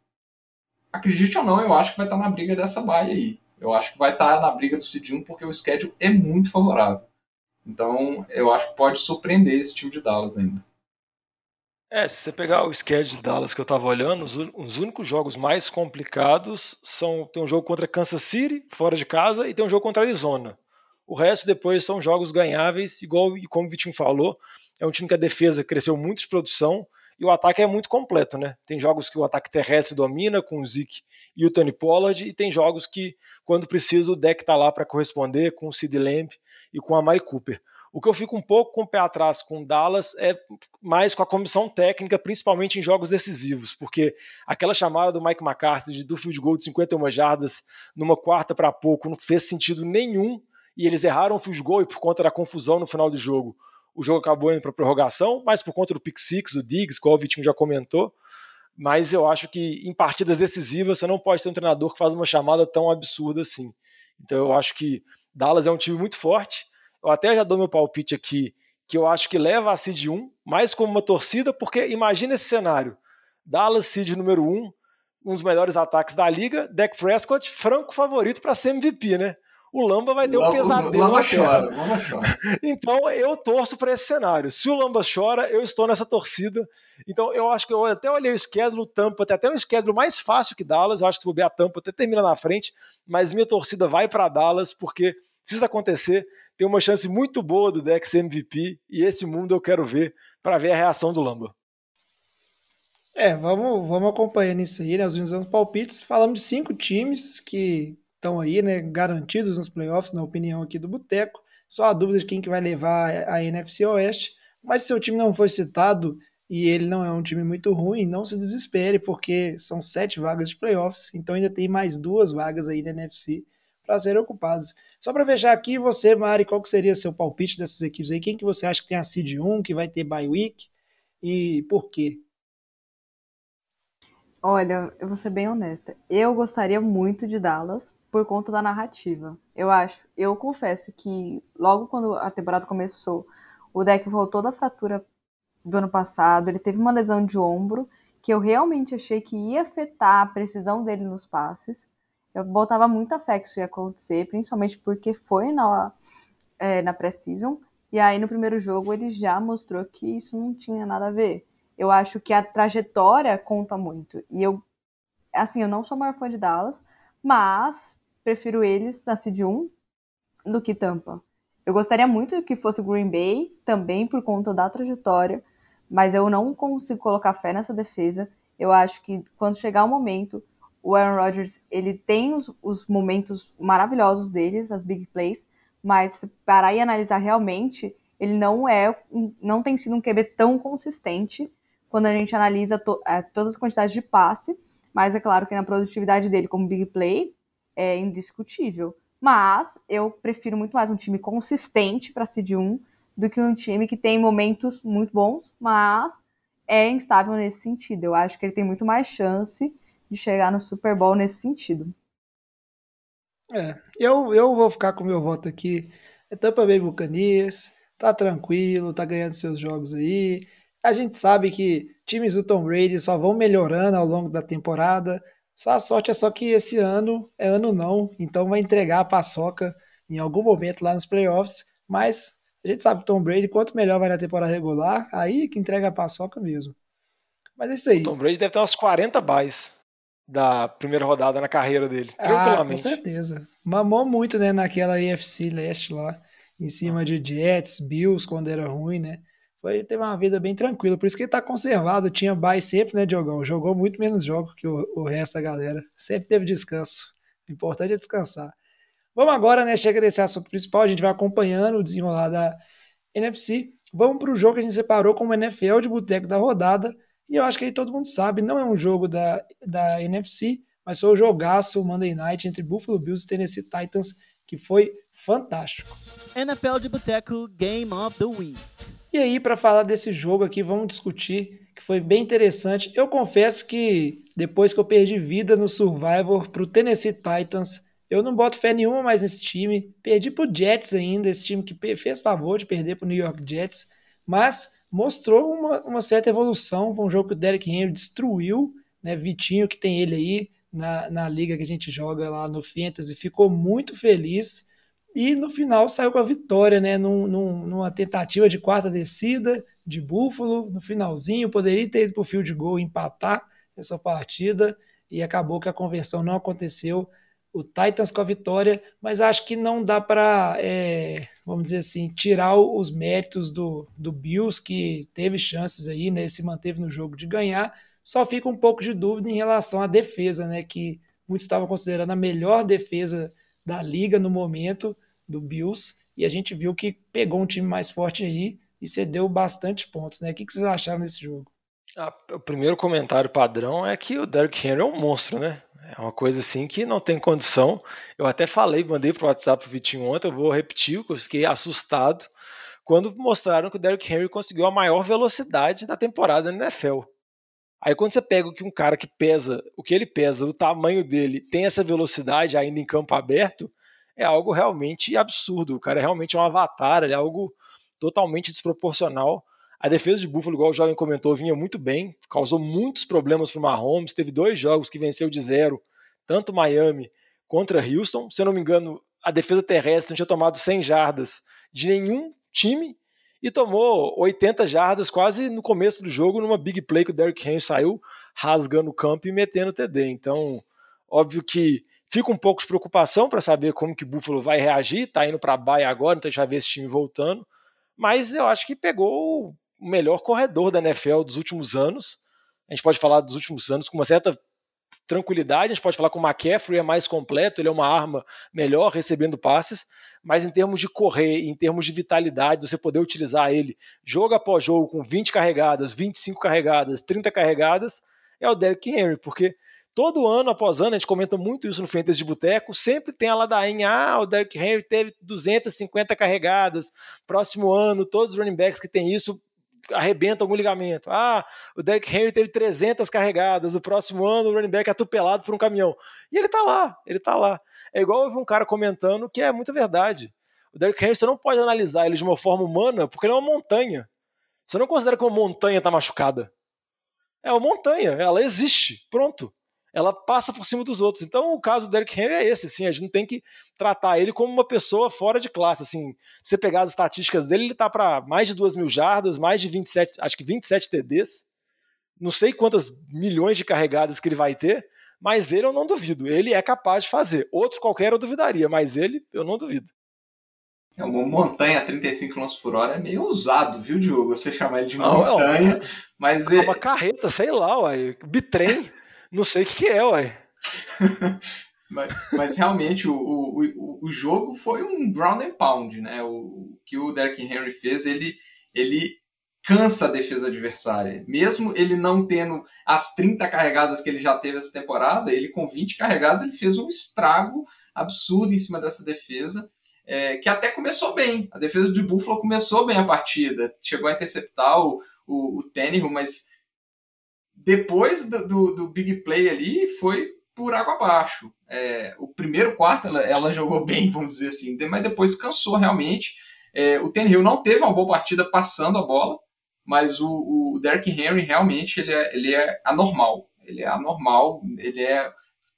Speaker 5: acredite ou não, eu acho que vai estar na briga dessa baia aí. Eu acho que vai estar na briga do Cid 1 porque o schedule é muito favorável. Então, eu acho que pode surpreender esse time de Dallas ainda.
Speaker 4: É, se você pegar o schedule de Dallas que eu estava olhando, os, os, únicos jogos mais complicados são tem um jogo contra Kansas City, fora de casa, e tem um jogo contra Arizona. O resto depois são jogos ganháveis, igual como o Vitinho falou, é um time que a defesa cresceu muito de produção, e o ataque é muito completo, né? Tem jogos que o ataque terrestre domina com o Zeke e o Tony Pollard, e tem jogos que, quando precisa, o deck tá lá para corresponder com o Sid Lamb e com a Mari Cooper. O que eu fico um pouco com o pé atrás com o Dallas é mais com a comissão técnica, principalmente em jogos decisivos, porque aquela chamada do Mike McCarthy de do field goal de 51 jardas numa quarta para pouco não fez sentido nenhum e eles erraram o field goal e por conta da confusão no final do jogo o jogo acabou indo para prorrogação, mas por conta do pick six, do Diggs, como o Vitinho já comentou. Mas eu acho que em partidas decisivas você não pode ter um treinador que faz uma chamada tão absurda assim. Então eu acho que Dallas é um time muito forte. Eu até já dou meu palpite aqui, que eu acho que leva a seed 1, mais como uma torcida, porque imagina esse cenário. Dallas seed número 1, um dos melhores ataques da liga, Dak Prescott, franco favorito para ser MVP, né? O Lamba vai ter um pesadelo.
Speaker 5: Lamba chora, Lamba chora.
Speaker 4: Então eu torço para esse cenário. Se o Lamba chora, eu estou nessa torcida. Então eu acho que eu até olhei o schedule, o Tampa tem até um schedule mais fácil que Dallas. Eu acho que se bobear a Tampa até termina na frente, mas minha torcida vai para Dallas porque se isso acontecer, tem uma chance muito boa do Dex MVP e esse mundo eu quero ver para ver a reação do Lamba.
Speaker 3: É, vamos, vamos acompanhando isso aí, né? Os palpites. Falamos de cinco times que estão aí, né? Garantidos nos playoffs, na opinião aqui do Boteco. Só a dúvida de quem que vai levar a NFC Oeste. Mas se seu time não foi citado e ele não é um time muito ruim, não se desespere, porque são sete vagas de playoffs, então ainda tem mais duas vagas aí na NFC para serem ocupadas. Só para fechar aqui, você, Mari, qual que seria seu palpite dessas equipes aí? Quem que você acha que tem a seed 1, que vai ter bye week e por quê?
Speaker 6: Olha, eu vou ser bem honesta. Eu gostaria muito de Dallas por conta da narrativa. Eu acho, eu confesso que logo quando a temporada começou, o deck voltou da fratura do ano passado, ele teve uma lesão de ombro que eu realmente achei que ia afetar a precisão dele nos passes. Eu botava muita fé que isso ia acontecer, principalmente porque foi na, é, na pré-season. E aí no primeiro jogo ele já mostrou que isso não tinha nada a ver eu acho que a trajetória conta muito. E eu, assim, eu não sou maior fã de Dallas, mas prefiro eles na Seed 1 do que Tampa. Eu gostaria muito que fosse Green Bay, também por conta da trajetória, mas eu não consigo colocar fé nessa defesa. Eu acho que quando chegar o momento, o Aaron Rodgers, ele tem os, os momentos maravilhosos deles, as big plays, mas parar e analisar realmente, ele não é, não tem sido um QB tão consistente quando a gente analisa to, é, todas as quantidades de passe, mas é claro que na produtividade dele como big play é indiscutível. Mas eu prefiro muito mais um time consistente para seed 1 do que um time que tem momentos muito bons, mas é instável nesse sentido. Eu acho que ele tem muito mais chance de chegar no Super Bowl nesse sentido.
Speaker 3: É, eu, eu vou ficar com o meu voto aqui. É Tampa Bay Buccaneers, tá tranquilo, tá ganhando seus jogos aí. A gente sabe que times do Tom Brady só vão melhorando ao longo da temporada. Só a sorte é só que esse ano é ano não, então vai entregar a paçoca em algum momento lá nos playoffs. Mas a gente sabe que o Tom Brady, quanto melhor vai na temporada regular, aí que entrega a paçoca mesmo. Mas é isso aí.
Speaker 4: O Tom Brady deve ter umas 40 buys da primeira rodada na carreira dele,
Speaker 3: Ah, com
Speaker 4: tranquilamente.
Speaker 3: certeza. Mamou muito, né, naquela AFC leste lá, em cima de Jets, Bills, quando era ruim, né? Foi, teve uma vida bem tranquila. Por isso que ele tá conservado. Tinha bye sempre, né, Diogão? Jogou muito menos jogos que o, o resto da galera. Sempre teve descanso. O importante é descansar. Vamos agora, né? Chega nesse assunto principal. A gente vai acompanhando o desenrolar da NFC. Vamos para o jogo que a gente separou como NFL de boteco da rodada. E eu acho que aí todo mundo sabe, não é um jogo da, da NFC, mas foi o jogaço Monday Night entre Buffalo Bills e Tennessee Titans, que foi fantástico.
Speaker 7: NFL de Boteco Game of the Week.
Speaker 3: E aí, para falar desse jogo aqui, vamos discutir, que foi bem interessante. Eu confesso que depois que eu perdi vida no Survivor pro Tennessee Titans, eu não boto fé nenhuma mais nesse time. Perdi pro Jets ainda, esse time que fez favor de perder pro New York Jets, mas mostrou uma, uma certa evolução. Foi um jogo que o Derrick Henry destruiu, né? Vitinho, que tem ele aí na, na liga que a gente joga lá no Fantasy, ficou muito feliz. E no final saiu com a vitória, né? Num, num- numa tentativa de quarta descida de Buffalo, no finalzinho, poderia ter ido para o field goal e empatar essa partida, e acabou que a conversão não aconteceu. O Titans com a vitória, mas acho que não dá para, vamos dizer assim, tirar os méritos do, do Bills, que teve chances aí, né? Se manteve no jogo de ganhar. Só fica um pouco de dúvida em relação à defesa, né? Que muitos estavam considerando a melhor defesa da liga no momento do Bills, e a gente viu que pegou um time mais forte aí e cedeu bastante pontos, né? O que vocês acharam desse jogo?
Speaker 4: Ah, o primeiro comentário padrão é que o Derrick Henry é um monstro, né? É uma coisa assim que não tem condição. Eu até falei, mandei pro WhatsApp pro Vitinho ontem, eu vou repetir, porque eu fiquei assustado quando mostraram que o Derrick Henry conseguiu a maior velocidade da temporada na NFL. Aí quando você pega que um cara que pesa, o que ele pesa, o tamanho dele, tem essa velocidade ainda em campo aberto, é algo realmente absurdo. O cara é realmente um avatar, ele é algo totalmente desproporcional. A defesa de Buffalo, igual o jovem comentou, vinha muito bem, causou muitos problemas para o Mahomes. Teve dois jogos que venceu de zero, tanto Miami contra Houston. Se eu não me engano, a defesa terrestre não tinha tomado 100 jardas de nenhum time e tomou 80 jardas quase no começo do jogo numa big play que o Derrick Henry saiu rasgando o campo e metendo TD. Então, óbvio que fica um pouco de preocupação para saber como que o Buffalo vai reagir, tá indo para a baia agora, então já vê esse time voltando, mas eu acho que pegou o melhor corredor da NFL dos últimos anos. A gente pode falar dos últimos anos com uma certa tranquilidade, a gente pode falar que o McCaffrey é mais completo, ele é uma arma melhor recebendo passes, mas em termos de correr, em termos de vitalidade, você poder utilizar ele jogo após jogo com 20 carregadas, 25 carregadas, 30 carregadas, é o Derrick Henry, porque todo ano após ano, a gente comenta muito isso no Fantasy de Boteco, sempre tem a ladainha, ah, o Derrick Henry teve 250 carregadas, próximo ano, todos os running backs que tem isso arrebenta algum ligamento. Ah, o Derrick Henry teve 300 carregadas, no próximo ano o running back é atropelado por um caminhão. E ele tá lá, ele tá lá. É igual eu um cara comentando que é muita verdade. O Derrick Henry você não pode analisar ele de uma forma humana porque ele é uma montanha. Você não considera que uma montanha tá machucada. É uma montanha, ela existe, pronto ela passa por cima dos outros. Então, o caso do Derrick Henry é esse, assim, a gente não tem que tratar ele como uma pessoa fora de classe, assim, se você pegar as estatísticas dele, ele tá para mais de 2 mil jardas, mais de 27, acho que 27 TDs, não sei quantas milhões de carregadas que ele vai ter, mas ele eu não duvido, ele é capaz de fazer. Outro qualquer eu duvidaria, mas ele eu não duvido.
Speaker 5: É uma montanha a 35 km por hora é meio ousado, viu, Diogo? Você chamar ele de montanha, não, mas...
Speaker 4: É uma carreta, sei lá, uai, bitrem. Não sei o que, que é, ué.
Speaker 5: mas, mas, realmente o, o, o jogo foi um ground and pound, né? O, que o Derrick Henry fez, ele, ele cansa a defesa adversária. Mesmo ele não tendo as 30 carregadas que ele já teve essa temporada, ele com 20 carregadas ele fez um estrago absurdo em cima dessa defesa. É, que até começou bem. A defesa de Buffalo começou bem a partida. Chegou a interceptar o, o, o mas depois do, do, do, big play ali, foi por água abaixo. É, o primeiro quarto ela, ela, jogou bem, vamos dizer assim, mas depois cansou realmente. É, o Hill não teve uma boa partida passando a bola, mas o, o Derrick Henry realmente ele é, ele é anormal. Ele é anormal, ele é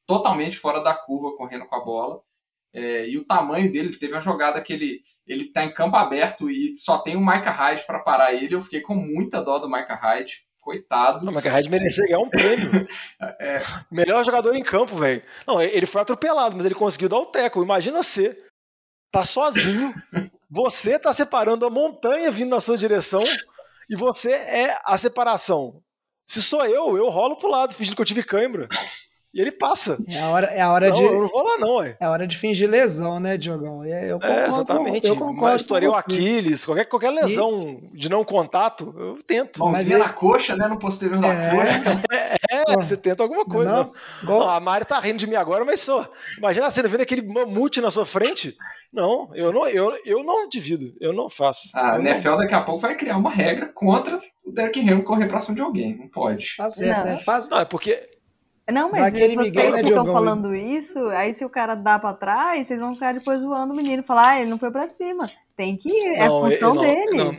Speaker 5: totalmente fora da curva correndo com a bola. É, e o tamanho dele, teve uma jogada que ele, ele tá em campo aberto e só tem o Micah Hyde para parar ele. Eu fiquei com muita dó do Micah Hyde coitado.
Speaker 4: Não, mas o Hyde merecia ganhar um prêmio. é. Melhor jogador em campo, velho. Não, ele foi atropelado, mas ele conseguiu dar o teco. Imagina você, tá sozinho, você tá separando a montanha vindo na sua direção e você é a separação. Se sou eu, eu rolo pro lado, fingindo que eu tive câimbra. E ele passa.
Speaker 3: É a hora, é a hora
Speaker 4: não,
Speaker 3: de.
Speaker 4: Eu não vou lá, não, ué.
Speaker 3: É a hora de fingir lesão, né, Diogão? É, eu
Speaker 4: concordo, é, exatamente. Eu concordo. Estourei o Aquiles, qualquer, qualquer lesão e... de não contato, eu tento.
Speaker 5: Mas é na coxa, né? No posterior da é... coxa.
Speaker 4: É, é você tenta alguma coisa. Não, não. não, a Mari tá rindo de mim agora, mas só. Imagina você vendo aquele mamute na sua frente. Não, eu não, eu, eu não divido, eu não faço.
Speaker 5: A NFL daqui a pouco vai criar uma regra contra o Derek Henry correr pra cima de alguém. Não pode.
Speaker 3: Tá certo,
Speaker 4: não.
Speaker 3: é fácil.
Speaker 4: Não, é porque
Speaker 6: não, mas se vocês Miguel, né, ficam falando isso, aí se o cara dá pra trás, vocês vão ficar depois zoando o menino, falar, ah, ele não foi pra cima. Tem que ir, é não, função
Speaker 4: não,
Speaker 6: dele.
Speaker 4: Não,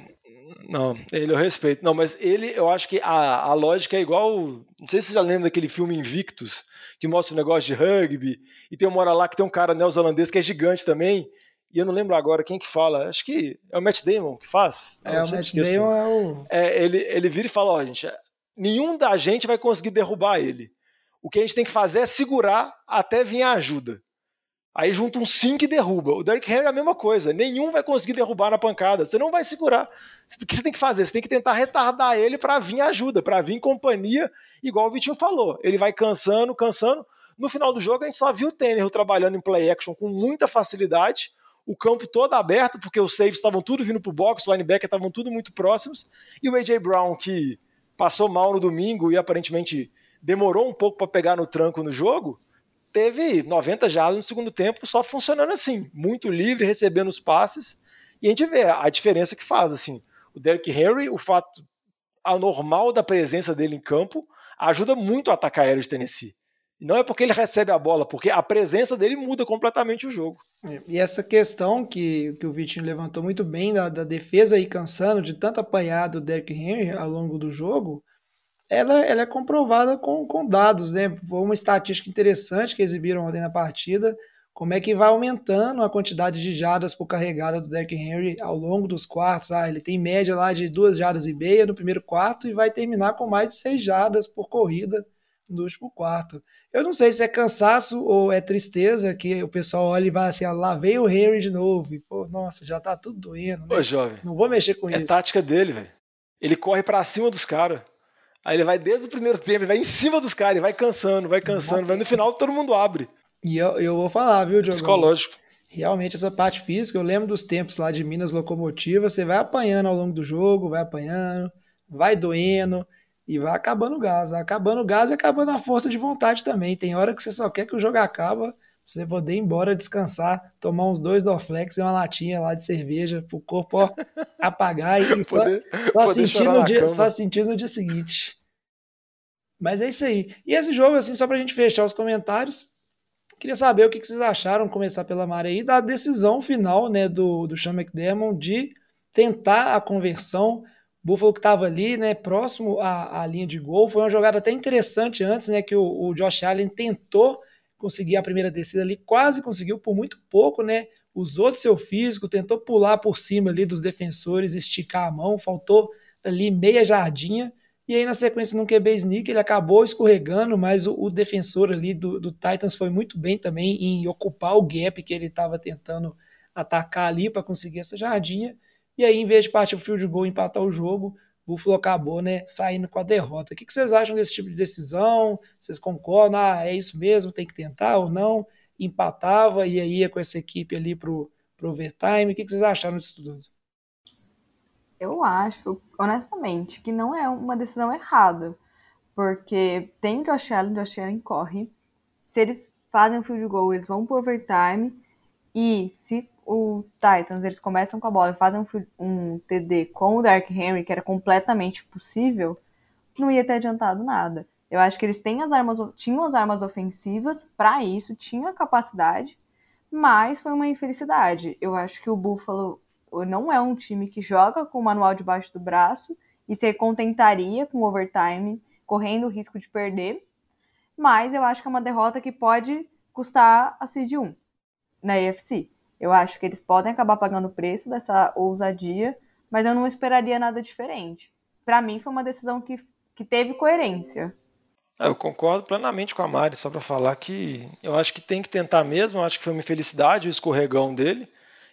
Speaker 4: não, ele eu respeito. Não, mas ele, eu acho que a, a lógica é igual. Não sei se você já lembra daquele filme Invictus, que mostra o um negócio de rugby, e tem uma hora lá que tem um cara neozelandês que é gigante também, e eu não lembro agora quem que fala, acho que é o Matt Damon que faz.
Speaker 3: É, o Matt Damon é o.
Speaker 4: É, ele, ele vira e fala: ó, gente, nenhum da gente vai conseguir derrubar ele. O que a gente tem que fazer é segurar até vir a ajuda. Aí junta um 5 e derruba. O Derrick Henry é a mesma coisa. Nenhum vai conseguir derrubar na pancada. Você não vai segurar. O que você tem que fazer? Você tem que tentar retardar ele para vir ajuda, para vir companhia, igual o Vitinho falou. Ele vai cansando, cansando. No final do jogo, a gente só viu o Tannehill trabalhando em play action com muita facilidade. O campo todo aberto, porque os saves estavam tudo vindo pro box, os linebackers estavam tudo muito próximos. E o A.J. Brown, que passou mal no domingo e aparentemente demorou um pouco para pegar no tranco no jogo, teve 90 jardas no segundo tempo só funcionando assim, muito livre, recebendo os passes, e a gente vê a diferença que faz, assim. O Derrick Henry, o fato anormal da presença dele em campo, ajuda muito a atacar aéreo de Tennessee. Não é porque ele recebe a bola, porque a presença dele muda completamente o jogo.
Speaker 3: E essa questão que, que o Vitinho levantou muito bem da, da defesa aí cansando de tanto apanhar do Derrick Henry ao longo do jogo, ela, ela é comprovada com, com dados, né? Foi uma estatística interessante que exibiram ontem na partida. como é que vai aumentando a quantidade de jadas por carregada do Derrick Henry ao longo dos quartos. Ah, ele tem média lá de duas jadas e meia no primeiro quarto e vai terminar com mais de seis jadas por corrida no último quarto. Eu não sei se é cansaço ou é tristeza que o pessoal olha e vai assim, ah, lá veio o Henry de novo. E, pô, nossa, já tá tudo doendo. Né?
Speaker 4: Ô, jovem.
Speaker 3: Não vou mexer com
Speaker 4: é
Speaker 3: isso.
Speaker 4: É tática dele, velho. Ele corre para cima dos caras. Aí ele vai desde o primeiro tempo, ele vai em cima dos caras, ele vai cansando, vai cansando, vai no final todo mundo abre.
Speaker 3: E eu, eu vou falar, viu, Diogo?
Speaker 4: Psicológico.
Speaker 3: Realmente, essa parte física, eu lembro dos tempos lá de Minas Locomotiva, você vai apanhando ao longo do jogo, vai apanhando, vai doendo e vai acabando o gás. Vai acabando o gás e acabando a força de vontade também. Tem hora que você só quer que o jogo acabe pra você poder ir embora, descansar, tomar uns dois Dorflex e uma latinha lá de cerveja pro corpo ó, apagar e poder, só, só sentir no dia, só sentir no dia seguinte. Mas é isso aí. E esse jogo, assim, só pra gente fechar os comentários, Queria saber o que vocês acharam, começar pela Mari aí, da decisão final né, do, do Sean McDermott de tentar a conversão. Buffalo que estava ali, né, próximo à, à, linha de gol. Foi uma jogada até interessante antes, né, que o, o, Josh Allen tentou conseguir a primeira descida ali, quase conseguiu por muito pouco, né? Usou seu físico, tentou pular por cima ali dos defensores, esticar a mão, faltou ali meia jardinha. E aí, na sequência, num QB sneak, ele acabou escorregando, mas o, o defensor ali do, do, Titans foi muito bem também em ocupar o gap que ele estava tentando atacar ali para conseguir essa jardinha. E aí, em vez de partir o field goal e empatar o jogo, Buffalo acabou né, saindo com a derrota. O que, vocês acham desse tipo de decisão? Vocês concordam? Ah, é isso mesmo, tem que tentar ou não? Empatava e aí ia com essa equipe ali para o overtime. O que, que vocês acharam disso tudo?
Speaker 6: Eu acho, honestamente, que não é uma decisão errada. Porque tem Josh Allen, Josh Allen corre. Se eles fazem o field goal, eles vão pro overtime. E se o Titans eles começam com a bola e fazem um, um TD com o Dark Henry, que era completamente possível, não ia ter adiantado nada. Eu acho que eles têm as armas, tinham as armas ofensivas para isso, tinham a capacidade, mas foi uma infelicidade. Eu acho que o Buffalo não é um time que joga com o manual debaixo do braço e se contentaria com overtime, correndo o risco de perder. Mas eu acho que é uma derrota que pode custar a seed 1 na AFC. Eu acho que eles podem acabar pagando o preço dessa ousadia, mas eu não esperaria nada diferente. Para mim, foi uma decisão que, que teve coerência.
Speaker 4: É, eu concordo plenamente com a Mari, só para falar que eu acho que tem que tentar mesmo. Eu acho que foi uma infelicidade o escorregão dele.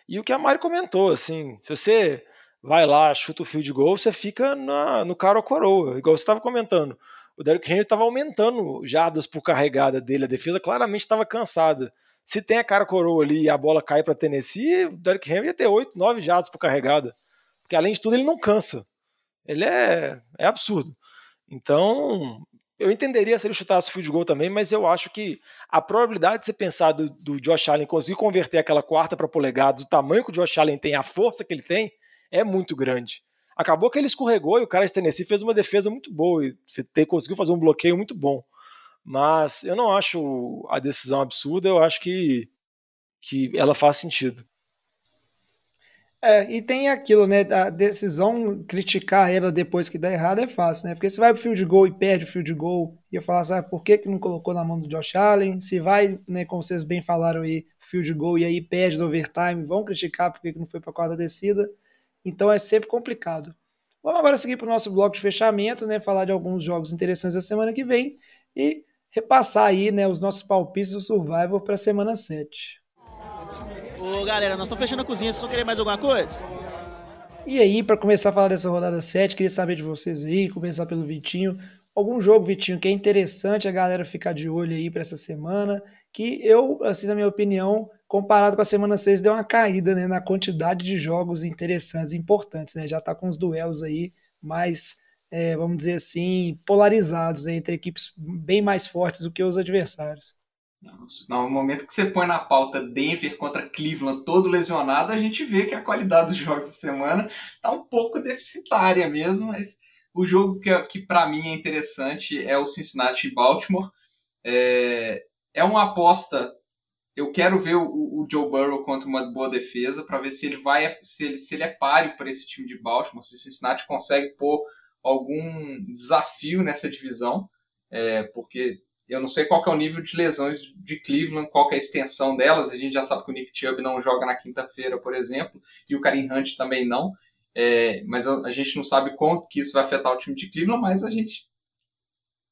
Speaker 4: E o que a Mari comentou, assim, se você vai lá, chuta o field goal, você fica na, no cara ou coroa, igual você estava comentando. O Derrick Henry estava aumentando jardas por carregada dele, a defesa claramente estava cansada. Se tem a cara coroa ali e a bola cai para Tennessee, o Derrick Henry ia ter 8, 9 jardas por carregada. Porque além de tudo, ele não cansa. Ele é, é absurdo. Então, eu entenderia se ele chutasse o field goal também, mas eu acho que a probabilidade de você pensar do, do Josh Allen conseguir converter aquela quarta para polegadas, o tamanho que o Josh Allen tem, a força que ele tem, é muito grande. Acabou que ele escorregou e o cara de Tennessee fez uma defesa muito boa e conseguiu fazer um bloqueio muito bom. Mas eu não acho a decisão absurda, eu acho que, que ela faz sentido.
Speaker 3: É, e tem aquilo, né? A decisão, criticar ela depois que dá errado é fácil, né? Porque se vai pro field goal e perde o field goal, e eu falar, sabe, por que, que não colocou na mão do Josh Allen? Se vai, né, como vocês bem falaram aí, field goal e aí perde no overtime, vão criticar por que, não foi pra quarta descida. Então é sempre complicado. Vamos agora seguir para o nosso bloco de fechamento, né? Falar de alguns jogos interessantes da semana que vem e repassar aí, né, os nossos palpites do Survivor para a semana 7.
Speaker 7: Ô galera, nós estamos fechando a cozinha, vocês vão querer mais alguma coisa?
Speaker 3: E aí, para começar a falar dessa rodada 7, queria saber de vocês aí, começar pelo Vitinho. Algum jogo, Vitinho, que é interessante a galera ficar de olho aí para essa semana, que eu, assim, na minha opinião, comparado com a semana 6, deu uma caída né, na quantidade de jogos interessantes e importantes, né? Já tá com os duelos aí mais, é, vamos dizer assim, polarizados, né, entre equipes bem mais fortes do que os adversários.
Speaker 5: No momento que você põe na pauta Denver contra Cleveland todo lesionado, a gente vê que a qualidade dos jogos da semana está um pouco deficitária mesmo, mas o jogo que, que para mim é interessante é o Cincinnati e Baltimore. É, é uma aposta. Eu quero ver o, o Joe Burrow contra uma boa defesa para ver se ele vai, se ele, se ele é páreo para esse time de Baltimore, se Cincinnati consegue pôr algum desafio nessa divisão, é, porque eu não sei qual é o nível de lesões de Cleveland, qual é a extensão delas. A gente já sabe que o Nick Chubb não joga na quinta-feira, por exemplo, e o Karim Hunt também não. É, mas a gente não sabe quanto que isso vai afetar o time de Cleveland, mas a gente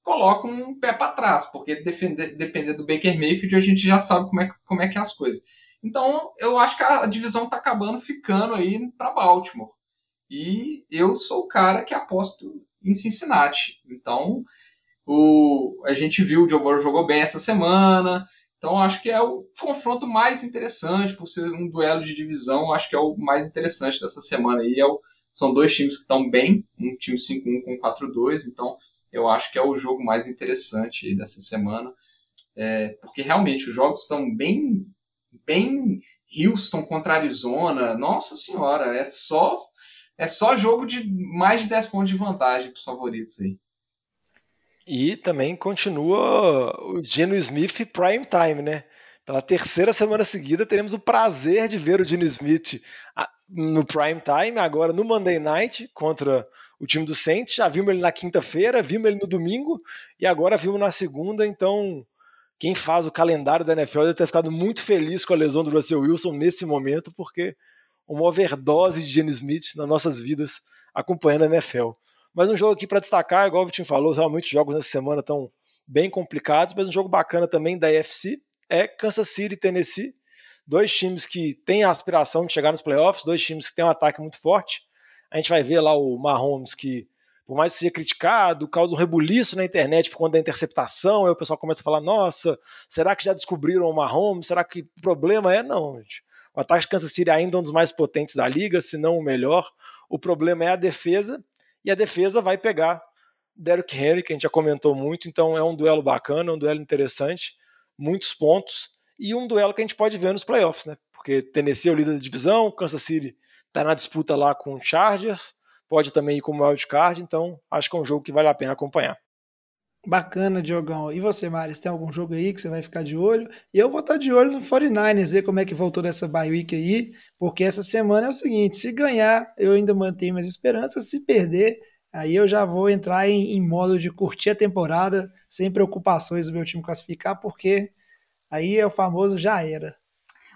Speaker 5: coloca um pé para trás, porque defender, do Baker Mayfield a gente já sabe como é, como é que é as coisas. Então eu acho que a divisão está acabando ficando aí para Baltimore. E eu sou o cara que aposto em Cincinnati. Então o, a gente viu o Joe jogou bem essa semana. Então acho que é o confronto mais interessante, por ser um duelo de divisão, acho que é o mais interessante dessa semana aí. É o, são dois times que estão bem, um time 5-1 com 4-2, então eu acho que é o jogo mais interessante dessa semana. É, porque realmente os jogos estão bem, bem Houston contra Arizona. Nossa senhora, é só é só jogo de mais de 10 pontos de vantagem para os favoritos aí.
Speaker 4: E também continua o Geno Smith Prime Time, né? Pela terceira semana seguida, teremos o prazer de ver o Geno Smith no Prime Time, agora no Monday Night, contra o time do Saints. Já vimos ele na quinta-feira, vimos ele no domingo e agora vimos na segunda. Então, quem faz o calendário da NFL deve ter ficado muito feliz com a lesão do Russell Wilson nesse momento, porque uma overdose de Geno Smith nas nossas vidas acompanhando a NFL. Mas um jogo aqui para destacar, igual o Vitinho falou, realmente os jogos nessa semana estão bem complicados, mas um jogo bacana também da AFC é Kansas City e Tennessee. Dois times que têm a aspiração de chegar nos playoffs, dois times que têm um ataque muito forte. A gente vai ver lá o Mahomes que, por mais que seja criticado, causa um rebuliço na internet por conta da interceptação, aí o pessoal começa a falar, nossa, será que já descobriram o Mahomes? Será que o problema é? Não, gente. O ataque de Kansas City ainda é um dos mais potentes da liga, se não o melhor. O problema é a defesa, e a defesa vai pegar Derrick Henry, que a gente já comentou muito, então é um duelo bacana, um duelo interessante, muitos pontos, e um duelo que a gente pode ver nos playoffs, né? Porque Tennessee é o líder da divisão, Kansas City está na disputa lá com o Chargers, pode também ir como wildcard, então acho que é um jogo que vale a pena acompanhar.
Speaker 3: Bacana, Diogão. E você, Maris, tem algum jogo aí que você vai ficar de olho? Eu vou estar de olho no 49ers, ver como é que voltou dessa bye week aí, porque essa semana é o seguinte, se ganhar, eu ainda mantenho minhas esperanças, se perder, aí eu já vou entrar em, em modo de curtir a temporada, sem preocupações do meu time classificar, porque aí é o famoso já era.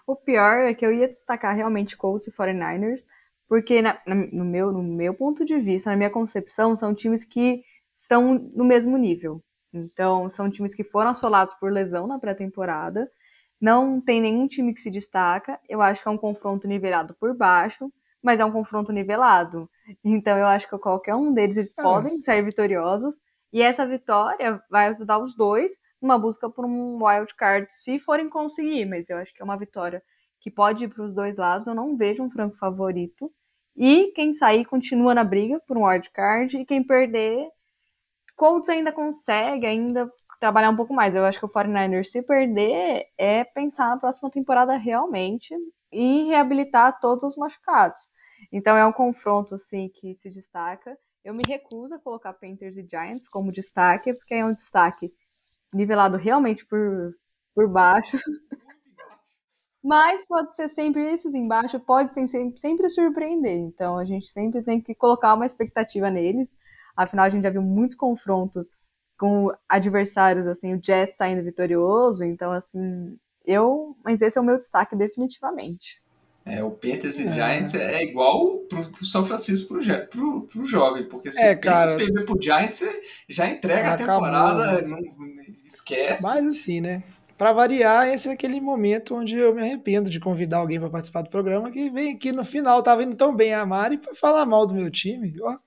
Speaker 6: O pior é que eu ia destacar realmente Colts e 49ers, porque na, na, no, meu, no meu ponto de vista, na minha concepção, são times que são no mesmo nível. Então, são times que foram assolados por lesão na pré-temporada. Não tem nenhum time que se destaca. Eu acho que é um confronto nivelado por baixo, mas é um confronto nivelado. Então, eu acho que qualquer um deles eles é. podem sair vitoriosos. E essa vitória vai ajudar os dois numa busca por um wild card, se forem conseguir. Mas eu acho que é uma vitória que pode ir para os dois lados. Eu não vejo um franco favorito. E quem sair continua na briga por um wild card. E quem perder Colts ainda consegue ainda trabalhar um pouco mais. Eu acho que o 49ers, se perder, é pensar na próxima temporada realmente e reabilitar todos os machucados. Então é um confronto assim que se destaca. Eu me recuso a colocar Panthers e Giants como destaque, porque é um destaque nivelado realmente por, por baixo. Mas pode ser sempre esses embaixo, pode ser sempre, sempre surpreender. Então a gente sempre tem que colocar uma expectativa neles. Afinal, a gente já viu muitos confrontos com adversários, assim, o Jets saindo vitorioso. Então, assim, eu. Mas esse é o meu destaque, definitivamente.
Speaker 5: É, o Panthers e é. Giants é igual pro, pro São Francisco pro, pro, pro jovem, porque se é, o Panthers perder pro Giants, já entrega a temporada, não, não, esquece.
Speaker 3: Mas assim, né? Para variar, esse é aquele momento onde eu me arrependo de convidar alguém para participar do programa que vem aqui no final, tava indo tão bem a Mari para falar mal do meu time. Ó,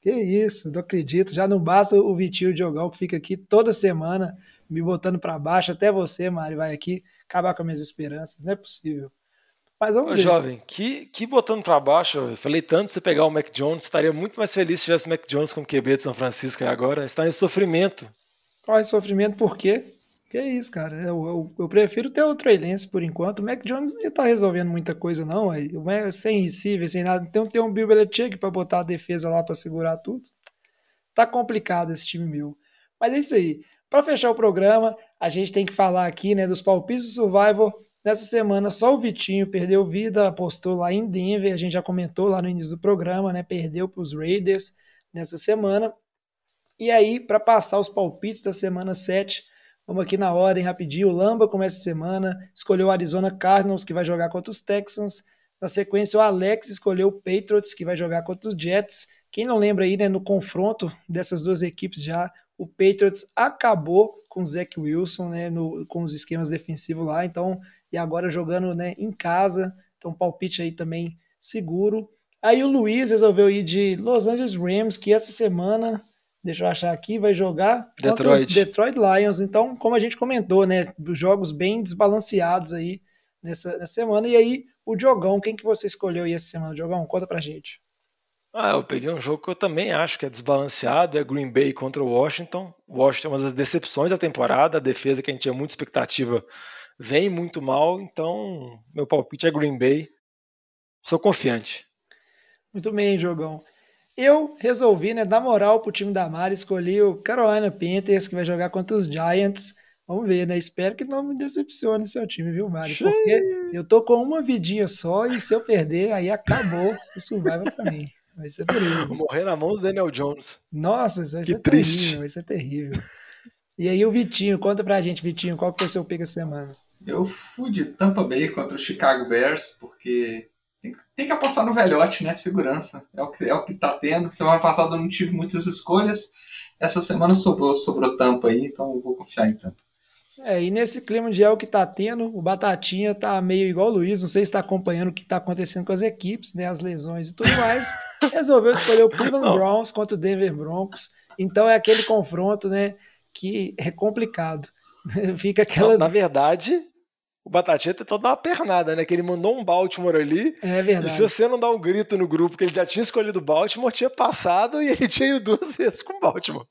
Speaker 3: que isso, não acredito. Já não basta o Vitinho Diogão que fica aqui toda semana me botando para baixo. Até você, Mari, vai aqui acabar com as minhas esperanças. Não é possível. Mas vamos
Speaker 4: Ô,
Speaker 3: ver.
Speaker 4: Jovem, que, que botando para baixo, eu falei tanto você pegar o Mac Jones, estaria muito mais feliz se tivesse o Mac Jones como QB de São Francisco e agora está em sofrimento.
Speaker 3: Qual é sofrimento por quê? Que é isso, cara. Eu, eu, eu, prefiro ter o Trey Lance por enquanto. O Mac Jones não tá resolvendo muita coisa, não. Aí. Sem receiver, sem nada. Então tem um Bill Belichick pra botar a defesa lá pra segurar tudo. Tá complicado esse time meu. Mas é isso aí. Para fechar o programa, a gente tem que falar aqui né, dos palpites do Survival. Nessa semana, só o Vitinho perdeu vida, apostou lá em Denver. A gente já comentou lá no início do programa, né? Perdeu para os Raiders nessa semana. E aí, para passar os palpites da semana 7, Vamos aqui na ordem rapidinho. O Lamba começa a semana, escolheu o Arizona Cardinals, que vai jogar contra os Texans. Na sequência, o Alex escolheu o Patriots, que vai jogar contra os Jets. Quem não lembra aí, né, no confronto dessas duas equipes já, o Patriots acabou com o Zach Wilson, né, no, com os esquemas defensivos lá, então, e agora jogando, né, em casa, então palpite aí também seguro. Aí o Luiz resolveu ir de Los Angeles Rams, que essa semana, deixa eu achar aqui, vai jogar
Speaker 4: Detroit.
Speaker 3: contra o Detroit Lions. Então, como a gente comentou, né, dos jogos bem desbalanceados aí nessa, nessa semana. E aí, o Diogão, quem que você escolheu aí essa semana, Diogão? Conta pra gente.
Speaker 4: Ah, eu peguei um jogo que eu também acho que é desbalanceado, é Green Bay contra o Washington. Washington é uma das decepções da temporada, a defesa que a gente tinha muita expectativa vem muito mal, então meu palpite é Green Bay. Sou confiante.
Speaker 3: Muito bem, Jogão. Eu resolvi, né, dar moral pro time da Mari, escolhi o Carolina Panthers, que vai jogar contra os Giants. Vamos ver, né? Espero que não me decepcione seu time, viu, Mari? Porque eu tô com uma vidinha só e se eu perder, aí acabou o Survivor pra mim. Vai ser dureza.
Speaker 4: Vou morrer na mão do Daniel Jones.
Speaker 3: Nossa, isso vai
Speaker 4: Que
Speaker 3: ser
Speaker 4: triste.
Speaker 3: terrível, vai ser terrível. E aí o Vitinho, conta pra gente, Vitinho, qual que foi o seu pick essa semana?
Speaker 5: Eu fui de Tampa Bay contra o Chicago Bears, porque tem, tem que apostar no velhote, né? Segurança. É o que, é o que tá tendo. Semana passada eu não tive muitas escolhas. Essa semana sobrou, sobrou Tampa aí, então eu vou confiar em Tampa.
Speaker 3: É, e nesse clima de El que tá tendo, o Batatinha tá meio igual o Luiz, não sei se tá acompanhando o que tá acontecendo com as equipes, né, as lesões e tudo mais. Resolveu escolher o Cleveland. Browns contra o Denver Broncos. Então é aquele confronto, né, que é complicado. Fica aquela.
Speaker 4: Na verdade, o Batatinha tentou dar uma pernada, né? Que ele mandou um Baltimore ali.
Speaker 3: É
Speaker 4: E
Speaker 3: verdade.
Speaker 4: se você não dar um grito no grupo que ele já tinha escolhido o Baltimore, tinha passado e ele tinha ido duas vezes com o Baltimore.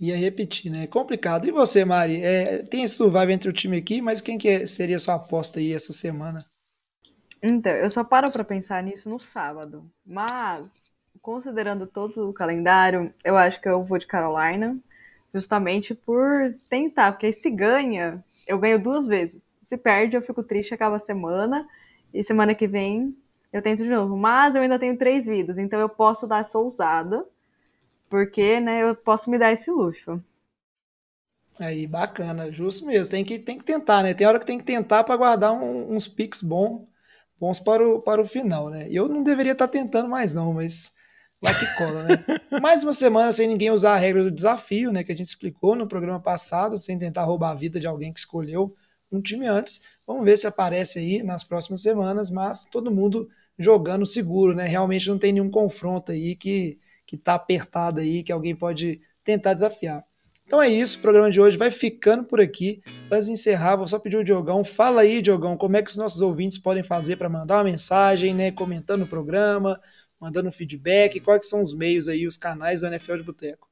Speaker 3: Ia repetir, né? É complicado. E você, Mari? É, tem esse survival entre o time aqui, mas quem que é- seria a sua aposta aí essa semana?
Speaker 6: Então, eu só paro pra pensar nisso no sábado. Mas, considerando todo o calendário, eu acho que eu vou de Carolina, justamente por tentar, porque aí se ganha, eu ganho duas vezes. Se perde, eu fico triste, acaba a semana, e semana que vem eu tento de novo. Mas eu ainda tenho três vidas, então eu posso dar essa ousada, porque, né, eu posso me dar esse luxo.
Speaker 3: Aí, bacana, justo mesmo. Tem que, tem que tentar, né? Tem hora que tem que tentar para guardar um- uns picks bons, bons para o, para o final, né? Eu não deveria estar tentando mais, não, mas vai que cola, né? Mais uma semana sem ninguém usar a regra do desafio, né? Que a gente explicou no programa passado, sem tentar roubar a vida de alguém que escolheu um time antes. Vamos ver se aparece aí nas próximas semanas, mas todo mundo jogando seguro, né? Realmente não tem nenhum confronto aí que, que tá apertado aí, que alguém pode tentar desafiar. Então é isso, o programa de hoje vai ficando por aqui. Antes de encerrar, vou só pedir o Diogão. Fala aí, Diogão, como é que os nossos ouvintes podem fazer para mandar uma mensagem, né? Comentando o programa, mandando feedback, quais são os meios aí, os canais do NFL de Boteco.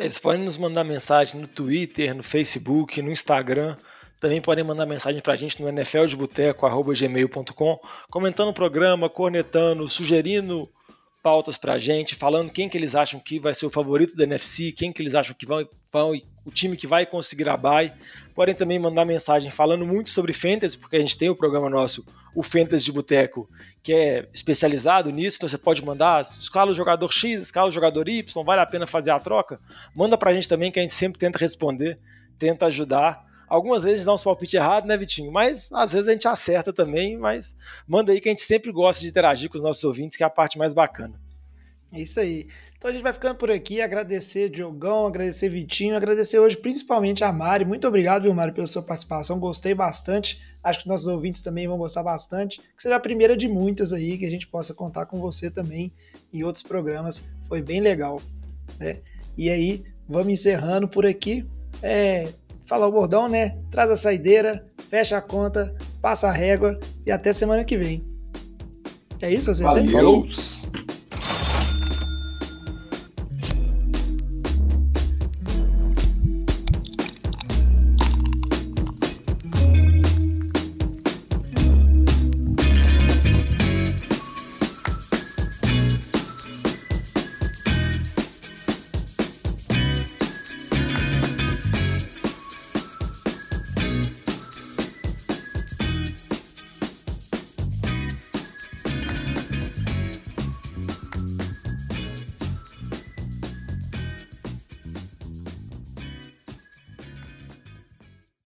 Speaker 4: Eles podem nos mandar mensagem no Twitter, no Facebook, no Instagram. Também podem mandar mensagem pra gente no nfldeboteco.gmail.com, comentando o programa, cornetando, sugerindo pautas pra gente, falando quem que eles acham que vai ser o favorito da NFC, quem que eles acham que vão, vão o time que vai conseguir a bye. Podem também mandar mensagem falando muito sobre Fantasy, porque a gente tem o programa nosso, o Fantasy de Boteco, que é especializado nisso, então você pode mandar, escala o jogador X, escala o jogador Y, vale a pena fazer a troca? Manda pra gente também, que a gente sempre tenta responder, tenta ajudar. Algumas vezes dá uns palpites errados, né, Vitinho? Mas às vezes a gente acerta também, mas manda aí que a gente sempre gosta de interagir com os nossos ouvintes, que é a parte mais bacana.
Speaker 3: É isso aí. Então a gente vai ficando por aqui. Agradecer Diogão, agradecer Vitinho, agradecer hoje principalmente a Mari. Muito obrigado, viu, Mari, pela sua participação. Gostei bastante. Acho que nossos ouvintes também vão gostar bastante. Que será a primeira de muitas aí que a gente possa contar com você também em outros programas. Foi bem legal. Né? E aí, vamos encerrando por aqui. É, falar o bordão, né? Traz a saideira, fecha a conta, passa a régua e até semana que vem. É isso, você
Speaker 5: Valeu.
Speaker 4: Falou!